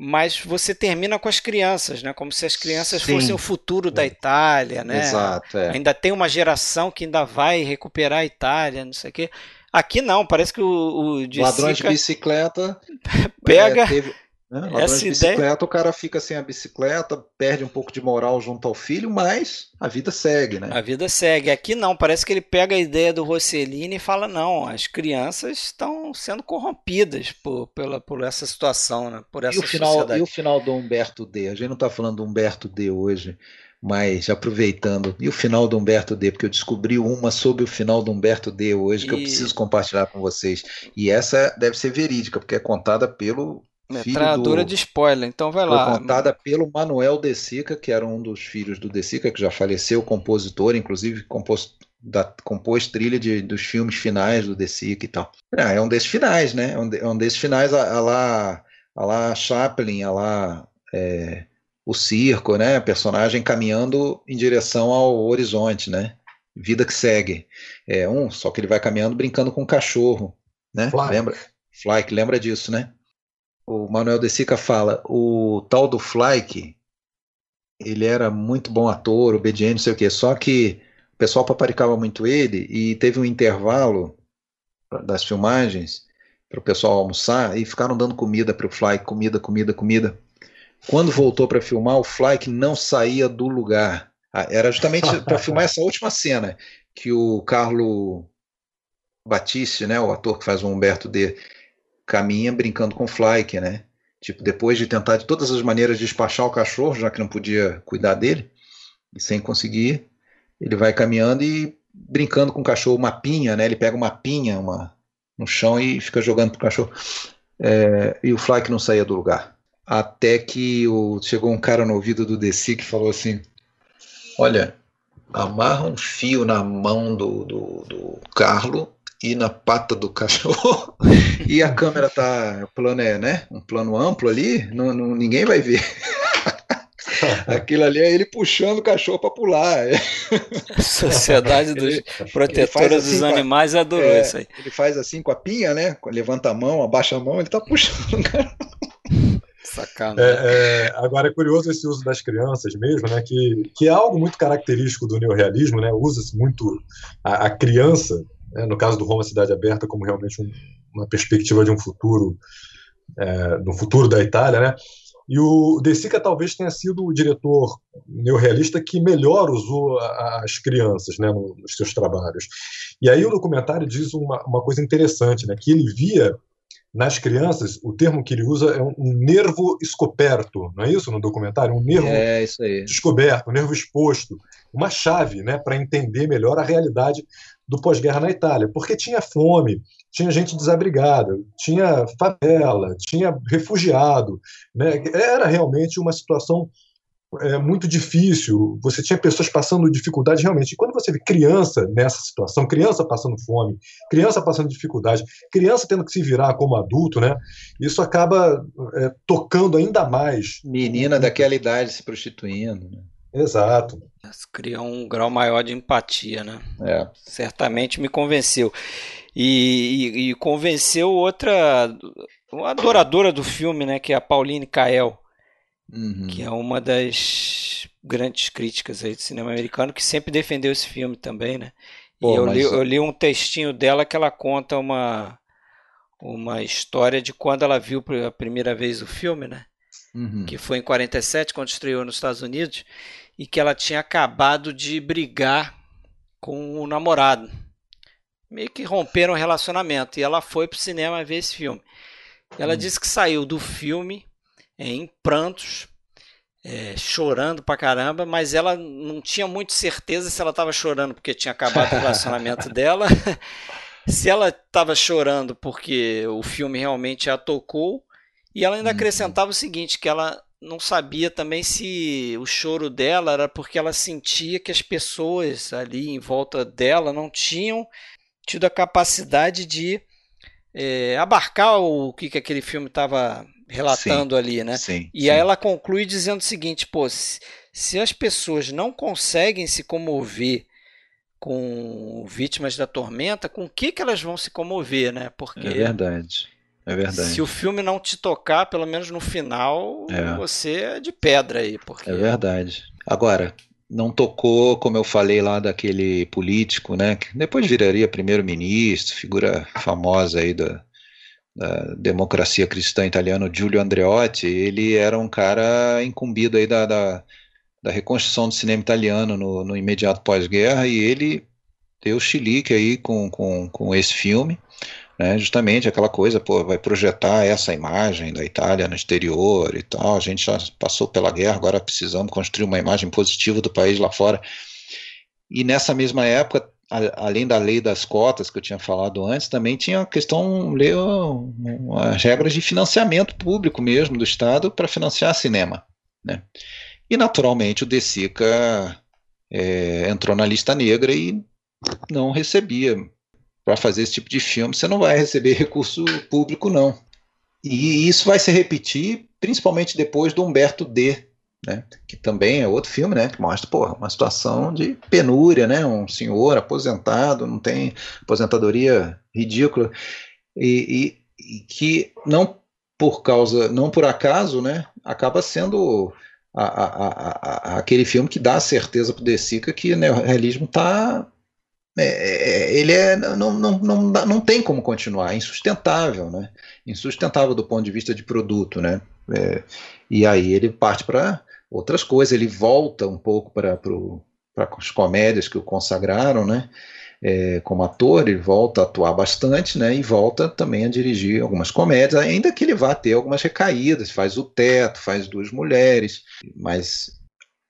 mas você termina com as crianças, né? Como se as crianças Sim. fossem o futuro da Itália, né? Exato. É. Ainda tem uma geração que ainda vai recuperar a Itália, não sei o quê. Aqui não, parece que o, o Ladrões de bicicleta pega. É, teve, né? Essa de bicicleta, ideia... o cara fica sem a bicicleta, perde um pouco de moral junto ao filho, mas a vida segue, né? A vida segue. Aqui não, parece que ele pega a ideia do Rossellini e fala: não, as crianças estão sendo corrompidas por, pela, por essa situação, né? Por essa e o final sociedade. E o final do Humberto D? A gente não está falando do Humberto D hoje, mas aproveitando. E o final do Humberto D? Porque eu descobri uma sobre o final do Humberto D hoje que e... eu preciso compartilhar com vocês. E essa deve ser verídica, porque é contada pelo Metralhadora do... de spoiler, então vai lá. Foi contada pelo Manuel De Sica, que era um dos filhos do De Sica, que já faleceu, compositor, inclusive compôs, da, compôs trilha de, dos filmes finais do De Sica e tal. É, é um desses finais, né? É um, é um desses finais a, a, lá, a lá Chaplin, a lá é, o circo, né? Personagem caminhando em direção ao horizonte, né? Vida que segue. É um, só que ele vai caminhando brincando com um cachorro, né? Fly. Lembra? Fly, que lembra disso, né? O Manuel De Sica fala, o tal do Flyke, ele era muito bom ator, obediente, não sei o quê, só que o pessoal paparicava muito ele e teve um intervalo das filmagens para o pessoal almoçar e ficaram dando comida para o Flyke, comida, comida, comida. Quando voltou para filmar, o Flyke não saía do lugar. Ah, era justamente para filmar essa última cena que o Carlo Batiste, né, o ator que faz o Humberto D, caminha brincando com o Flyke, né? Tipo, depois de tentar de todas as maneiras despachar o cachorro, já que não podia cuidar dele, e sem conseguir, ele vai caminhando e brincando com o cachorro, uma pinha, né? Ele pega uma pinha uma, no chão e fica jogando pro cachorro. É, e o Flyke não saía do lugar. Até que o, chegou um cara no ouvido do Desi que falou assim: Olha, amarra um fio na mão do, do, do Carlo e na pata do cachorro e a câmera tá plano é, né? Um plano amplo ali, não, não ninguém vai ver. Aquilo ali é ele puxando o cachorro para pular. Sociedade dos ele, Protetores assim dos Animais a, adorou é, isso aí. Ele faz assim com a pinha, né? Levanta a mão, abaixa a mão, ele tá puxando o cara. Sacana. É, é, agora é curioso esse uso das crianças mesmo, né? Que, que é algo muito característico do neorrealismo, né? Usa-se muito a, a criança né, no caso do Roma Cidade Aberta, como realmente um, uma perspectiva de um futuro, é, do futuro da Itália, né? E o De Sica talvez tenha sido o diretor neorrealista que melhor usou as crianças né, nos seus trabalhos. E aí o documentário diz uma, uma coisa interessante, né, que ele via nas crianças, o termo que ele usa é um, nervo escoperto, não é isso no documentário? Um nervo é, descoberto, um nervo exposto, uma chave né, para entender melhor a realidade do pós-guerra na Itália, porque tinha fome, tinha gente desabrigada, tinha favela, tinha refugiado, né? era realmente uma situação é, muito difícil, você tinha pessoas passando dificuldade realmente. E quando você vê criança nessa situação, criança passando fome, criança passando dificuldade, criança tendo que se virar como adulto, né? Isso acaba é, tocando ainda mais. Menina daquela idade se prostituindo. Né? Exato. Cria um grau maior de empatia, né? É. Certamente me convenceu. E, e, e convenceu outra, uma adoradora do filme, né? Que é a Pauline Kael uhum. que é uma das grandes críticas aí do cinema americano, que sempre defendeu esse filme também, né? Pô, e eu, mas... li, eu li um textinho dela que ela conta uma, uma história de quando ela viu a primeira vez o filme, né? Uhum. Que foi em 47, quando estreou nos Estados Unidos, e que ela tinha acabado de brigar com o namorado. Meio que romperam o relacionamento. E ela foi pro cinema ver esse filme. Ela uhum. disse que saiu do filme é, em prantos, é, chorando pra caramba, mas ela não tinha muito certeza se ela estava chorando porque tinha acabado o relacionamento dela, se ela estava chorando porque o filme realmente a tocou, e ela ainda uhum. acrescentava o seguinte, que ela não sabia também se o choro dela era porque ela sentia que as pessoas ali em volta dela não tinham tido a capacidade de é, abarcar o que, que aquele filme estava relatando sim, ali, né? Sim, e sim. aí ela conclui dizendo o seguinte, pô, se, se as pessoas não conseguem se comover com vítimas da tormenta, com o que, que elas vão se comover, né? Porque é verdade. É verdade. Se o filme não te tocar, pelo menos no final, é. você é de pedra aí. Porque... É verdade. Agora, não tocou, como eu falei lá daquele político, né? Que depois viraria primeiro-ministro, figura famosa aí da, da democracia cristã italiana, Giulio Andreotti, ele era um cara incumbido aí da, da, da reconstrução do cinema italiano no, no imediato pós-guerra, e ele deu chilique aí com, com, com esse filme, né, justamente aquela coisa, pô, vai projetar essa imagem da Itália no exterior e tal, a gente já passou pela guerra, agora precisamos construir uma imagem positiva do país lá fora. E nessa mesma época além da lei das cotas que eu tinha falado antes, também tinha a questão, as regras de financiamento público mesmo do Estado para financiar cinema. Né? E, naturalmente, o Desica é, entrou na lista negra e não recebia. Para fazer esse tipo de filme, você não vai receber recurso público, não. E isso vai se repetir, principalmente depois do Humberto D., né? Que também é outro filme, né? Que mostra, porra, uma situação de penúria, né? Um senhor aposentado, não tem aposentadoria ridícula e, e, e que não por causa, não por acaso, né? Acaba sendo a, a, a, aquele filme que dá a certeza para o De Sica que o neorrealismo está é, é, ele é, não, não, não, não tem como continuar, é insustentável, né? Insustentável do ponto de vista de produto, né? É, e aí ele parte para outras coisas. Ele volta um pouco para as comédias que o consagraram, né? É, como ator, ele volta a atuar bastante, né? E volta também a dirigir algumas comédias, ainda que ele vá ter algumas recaídas, faz o teto, faz duas mulheres, mas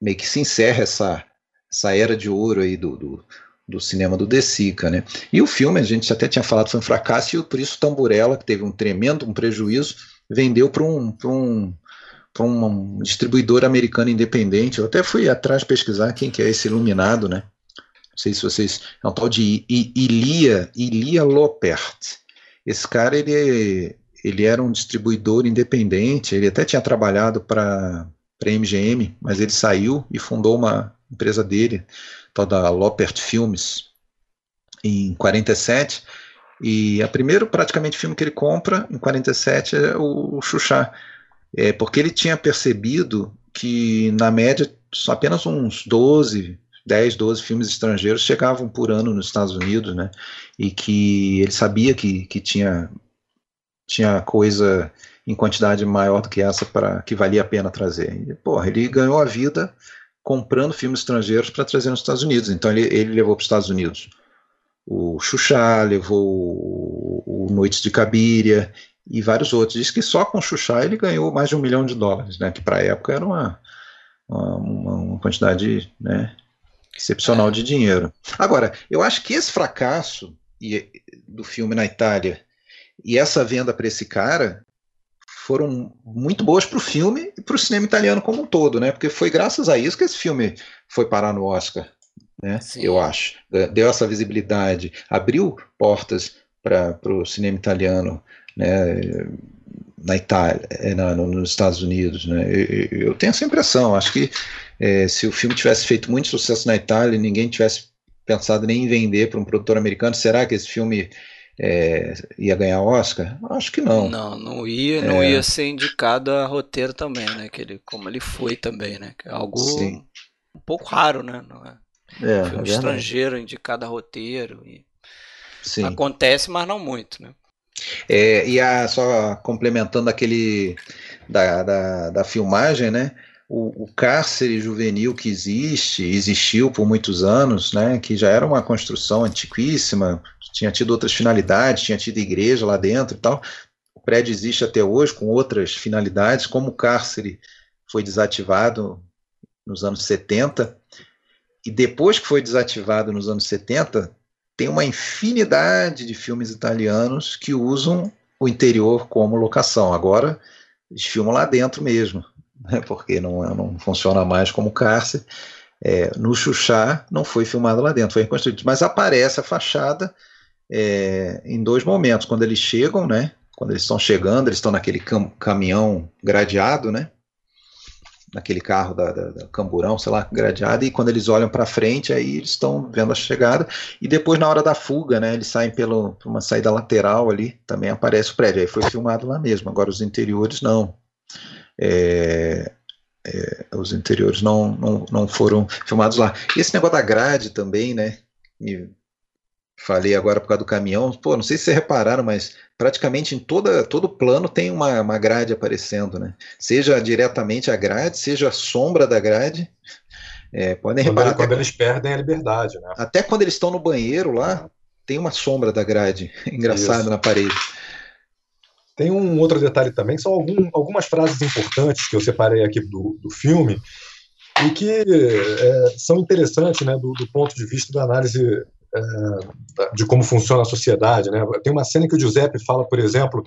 meio que se encerra essa, essa era de ouro aí do, do, do cinema do De Sica, né? E o filme, a gente até tinha falado, foi um fracasso, e por isso Tamburella, que teve um tremendo um prejuízo, vendeu para um, um um distribuidor americano independente. Eu até fui atrás pesquisar quem que é esse iluminado, né? Não sei se vocês. É um tal de Ilia, Ilia Lopert. Esse cara, ele, ele era um distribuidor independente, ele até tinha trabalhado para a MGM, mas ele saiu e fundou uma empresa dele, tal da Lopert Filmes, em 47. E a primeiro praticamente filme que ele compra em 47 é o Xuxa é, porque ele tinha percebido que, na média, só apenas uns 12, 10, 12 filmes estrangeiros chegavam por ano nos Estados Unidos, né? E que ele sabia que, que tinha, tinha coisa em quantidade maior do que essa para que valia a pena trazer. E, porra, ele ganhou a vida comprando filmes estrangeiros para trazer nos Estados Unidos. Então ele, ele levou para os Estados Unidos o Xuxa, levou o, o Noites de Cabiria, e vários outros. Diz que só com Xuxa ele ganhou mais de um milhão de dólares, né? Que para a época era uma, uma, uma quantidade né, excepcional é. de dinheiro. Agora, eu acho que esse fracasso do filme na Itália e essa venda para esse cara foram muito boas para o filme e para o cinema italiano como um todo, né? Porque foi graças a isso que esse filme foi parar no Oscar, né? Sim. Eu acho. Deu essa visibilidade, abriu portas para o cinema italiano, né? Na Itália, é, na, no, nos Estados Unidos, né? Eu, eu, tenho essa impressão. Acho que é, se o filme tivesse feito muito sucesso na Itália e ninguém tivesse pensado nem em vender para um produtor americano, será que esse filme é, ia ganhar Oscar? Acho que não. Não, não ia, não é. ia ser indicado a roteiro também, né? Que ele, como ele foi também, né? Que é algo Sim. um pouco raro, né? Não é? É, um filme é estrangeiro indicado a roteiro. E... Sim. Acontece, mas não muito, né? É, e a, só complementando aquele da, da, da filmagem, né? o, o, cárcere juvenil que existe, existiu por muitos anos, né, que já era uma construção antiquíssima, tinha tido outras finalidades, tinha tido igreja lá dentro e tal. O prédio existe até hoje com outras finalidades, como o cárcere foi desativado nos anos 70, e depois que foi desativado nos anos 70, tem uma infinidade de filmes italianos que usam o interior como locação. Agora, eles filmam lá dentro mesmo né, porque não, não funciona mais como cárcere. É, no Xuxá não foi filmado lá dentro, foi reconstruído, mas aparece a fachada é, em dois momentos, quando eles chegam, né, quando eles estão chegando, eles estão naquele cam caminhão gradeado, né, naquele carro da, da, da, camburão, sei lá, gradeado, e quando eles olham para frente, aí eles estão vendo a chegada, e depois na hora da fuga, né, eles saem pelo, por uma saída lateral ali, também aparece o prédio, aí foi filmado lá mesmo, agora os interiores não. É, é, os interiores não, não, não foram filmados lá. E esse negócio da grade também, né? Me falei agora por causa do caminhão. Pô, não sei se vocês repararam, mas praticamente em toda, todo plano tem uma, uma grade aparecendo, né? Seja diretamente a grade, seja a sombra da grade. É, podem quando reparar. quando eles perdem a liberdade, né? Até quando eles estão no banheiro lá, tem uma sombra da grade engraçada Isso. na parede. Tem um outro detalhe também, são algum, algumas frases importantes que eu separei aqui do, do filme e que é, são interessantes né, do, do, ponto de vista da análise de como funciona a sociedade. Né? Tem uma cena que o Giuseppe fala, por exemplo,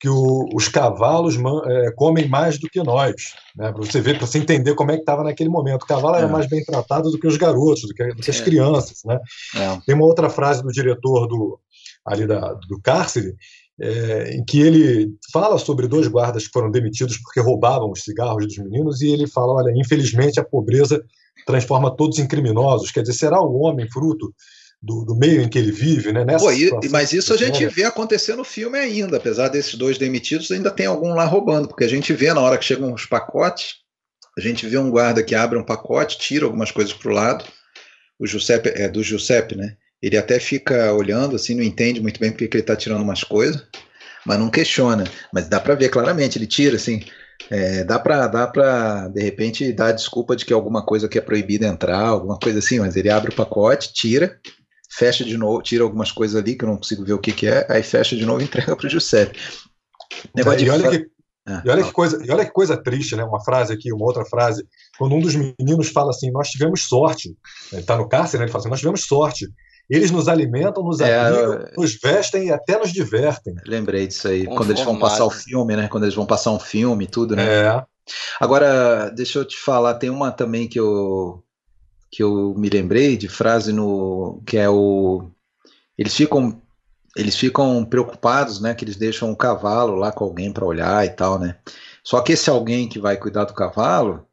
que o, os cavalos é, comem mais do que nós, né? para você ver, para você entender como é que estava naquele momento. O cavalo era é. mais bem tratado do que os garotos, do que, do que as é. crianças. Né? É. Tem uma outra frase do diretor do, ali da, do cárcere é, em que ele fala sobre dois guardas que foram demitidos porque roubavam os cigarros dos meninos e ele fala, olha, infelizmente a pobreza transforma todos em criminosos. Quer dizer, será o homem fruto do, do meio em que ele vive, né? Pô, e, mas isso a gente vê acontecer no filme ainda, apesar desses dois demitidos, ainda tem algum lá roubando, porque a gente vê na hora que chegam os pacotes, a gente vê um guarda que abre um pacote, tira algumas coisas para o lado, o Giuseppe, é do Giuseppe, né? Ele até fica olhando, assim, não entende muito bem porque ele está tirando umas coisas, mas não questiona. Mas dá para ver claramente, ele tira, assim. É, dá para, dá para, de repente, dar a desculpa de que alguma coisa que é proibida entrar, alguma coisa assim, mas ele abre o pacote, tira, fecha de novo, tira algumas coisas ali que eu não consigo ver o que, que é, aí fecha de novo e entrega para o Giuseppe. Negócio é, e, olha que, ah, e, olha que coisa, e olha que coisa triste, né? Uma frase aqui, uma outra frase. Quando um dos meninos fala assim: Nós tivemos sorte. Ele está no cárcere, né? ele fala assim: Nós tivemos sorte eles nos alimentam, nos é, abrigam, nos vestem e até nos divertem. Lembrei disso aí, quando eles vão passar o filme, né? Quando eles vão passar um filme e tudo, né? É. Agora, deixa eu te falar, tem uma também que eu que eu me lembrei de frase no que é o eles ficam eles ficam preocupados, né, que eles deixam um cavalo lá com alguém para olhar e tal, né? Só que esse alguém que vai cuidar do cavalo,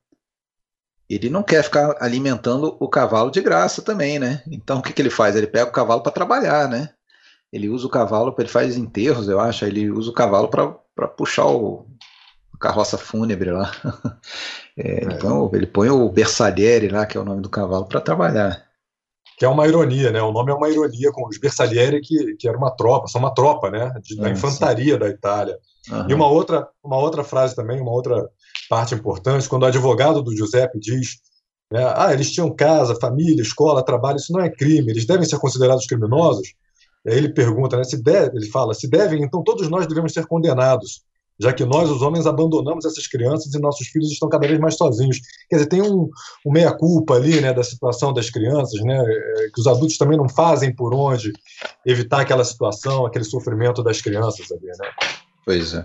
ele não quer ficar alimentando o cavalo de graça também, né? Então o que, que ele faz? Ele pega o cavalo para trabalhar, né? Ele usa o cavalo, ele faz enterros, eu acho, ele usa o cavalo para puxar o carroça fúnebre lá. É, é. Então ele põe o bersagliere lá, que é o nome do cavalo, para trabalhar. Que é uma ironia, né? O nome é uma ironia com os bersaglieri, que, que era uma tropa, são uma tropa, né? De, da é, infantaria sim. da Itália. Uhum. E uma outra, uma outra frase também, uma outra parte importante, quando o advogado do Giuseppe diz né, ah, eles tinham casa, família, escola, trabalho, isso não é crime, eles devem ser considerados criminosos. Aí ele pergunta, né, se deve, ele fala, se devem, então todos nós devemos ser condenados, já que nós, os homens, abandonamos essas crianças e nossos filhos estão cada vez mais sozinhos. Quer dizer, tem um, um meia-culpa ali, né, da situação das crianças, né, é, que os adultos também não fazem por onde evitar aquela situação, aquele sofrimento das crianças ali, né. Pois é.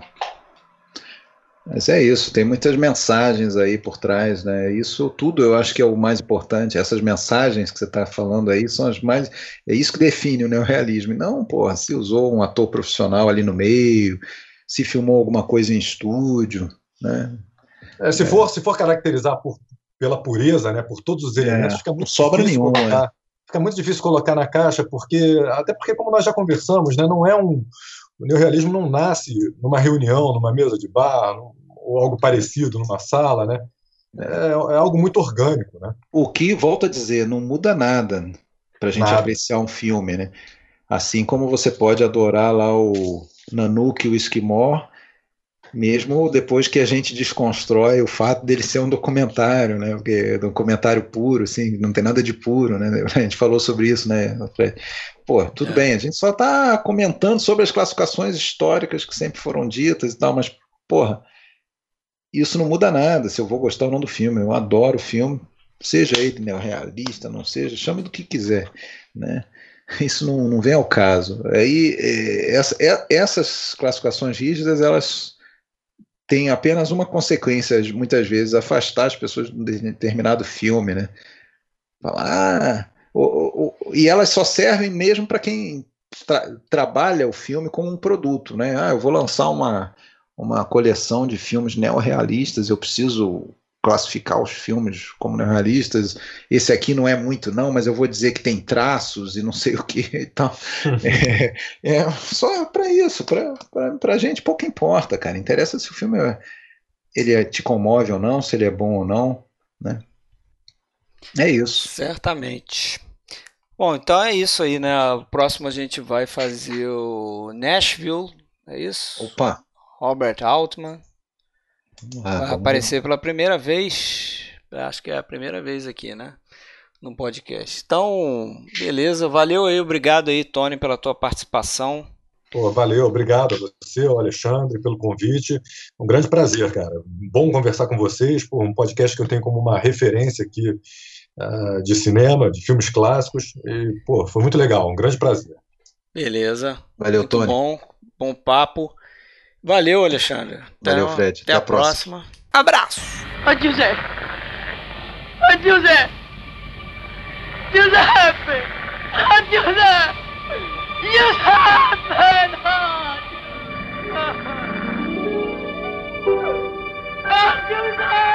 Mas é isso, tem muitas mensagens aí por trás, né? Isso tudo eu acho que é o mais importante. Essas mensagens que você está falando aí são as mais. É isso que define o neorrealismo. Não, porra, se usou um ator profissional ali no meio, se filmou alguma coisa em estúdio, né? É, se, é. For, se for caracterizar por, pela pureza, né, por todos os elementos, é, fica muito sobra nenhum, colocar, fica muito difícil colocar na caixa, porque até porque como nós já conversamos, né, não é um o neorrealismo não nasce numa reunião, numa mesa de bar, ou algo parecido numa sala, né? É, é, algo muito orgânico, né? O que, volto a dizer, não muda nada para a gente nada. apreciar um filme, né? Assim como você pode adorar lá o Nanook e o Esquimó, mesmo depois que a gente desconstrói o fato dele ser um documentário, né? Porque é um documentário puro, assim, não tem nada de puro, né? A gente falou sobre isso, né? Pô, tudo é. bem, a gente só está comentando sobre as classificações históricas que sempre foram ditas e tal, mas, porra, isso não muda nada se eu vou gostar ou não do filme. Eu adoro o filme, seja ele neorrealista, não seja, chame do que quiser, né? Isso não, não vem ao caso. Aí é, essa, é, essas classificações rígidas elas têm apenas uma consequência, muitas vezes, afastar as pessoas de um determinado filme, né? Falar, ah, e elas só servem mesmo para quem tra trabalha o filme como um produto, né? Ah, eu vou lançar uma uma coleção de filmes neorrealistas, eu preciso classificar os filmes como neorrealistas. Esse aqui não é muito, não, mas eu vou dizer que tem traços e não sei o que e tal. é, é, só para isso, para a gente pouco importa, cara. Interessa se o filme é, ele é, te comove ou não, se ele é bom ou não, né? É isso. Certamente. Bom, então é isso aí, né? O próximo a gente vai fazer o Nashville, é isso? Opa! Robert Altman. Ah, vai aparecer pela primeira vez. Acho que é a primeira vez aqui, né? No podcast. Então, beleza. Valeu aí, obrigado aí, Tony, pela tua participação. Pô, valeu, obrigado a você, ao Alexandre, pelo convite. Um grande prazer, cara. Bom conversar com vocês, por um podcast que eu tenho como uma referência aqui uh, de cinema, de filmes clássicos. E, pô, foi muito legal, um grande prazer. Beleza. Valeu, muito Tony. Bom, bom papo. Valeu, Alexandre. Até Valeu, então, Fred. Até, até a, próxima. próxima. Abraço. Adiós, Giuseppe. Adiós, Giuseppe. Giuseppe. Adiós, Giuseppe. Giuseppe, não. Ô,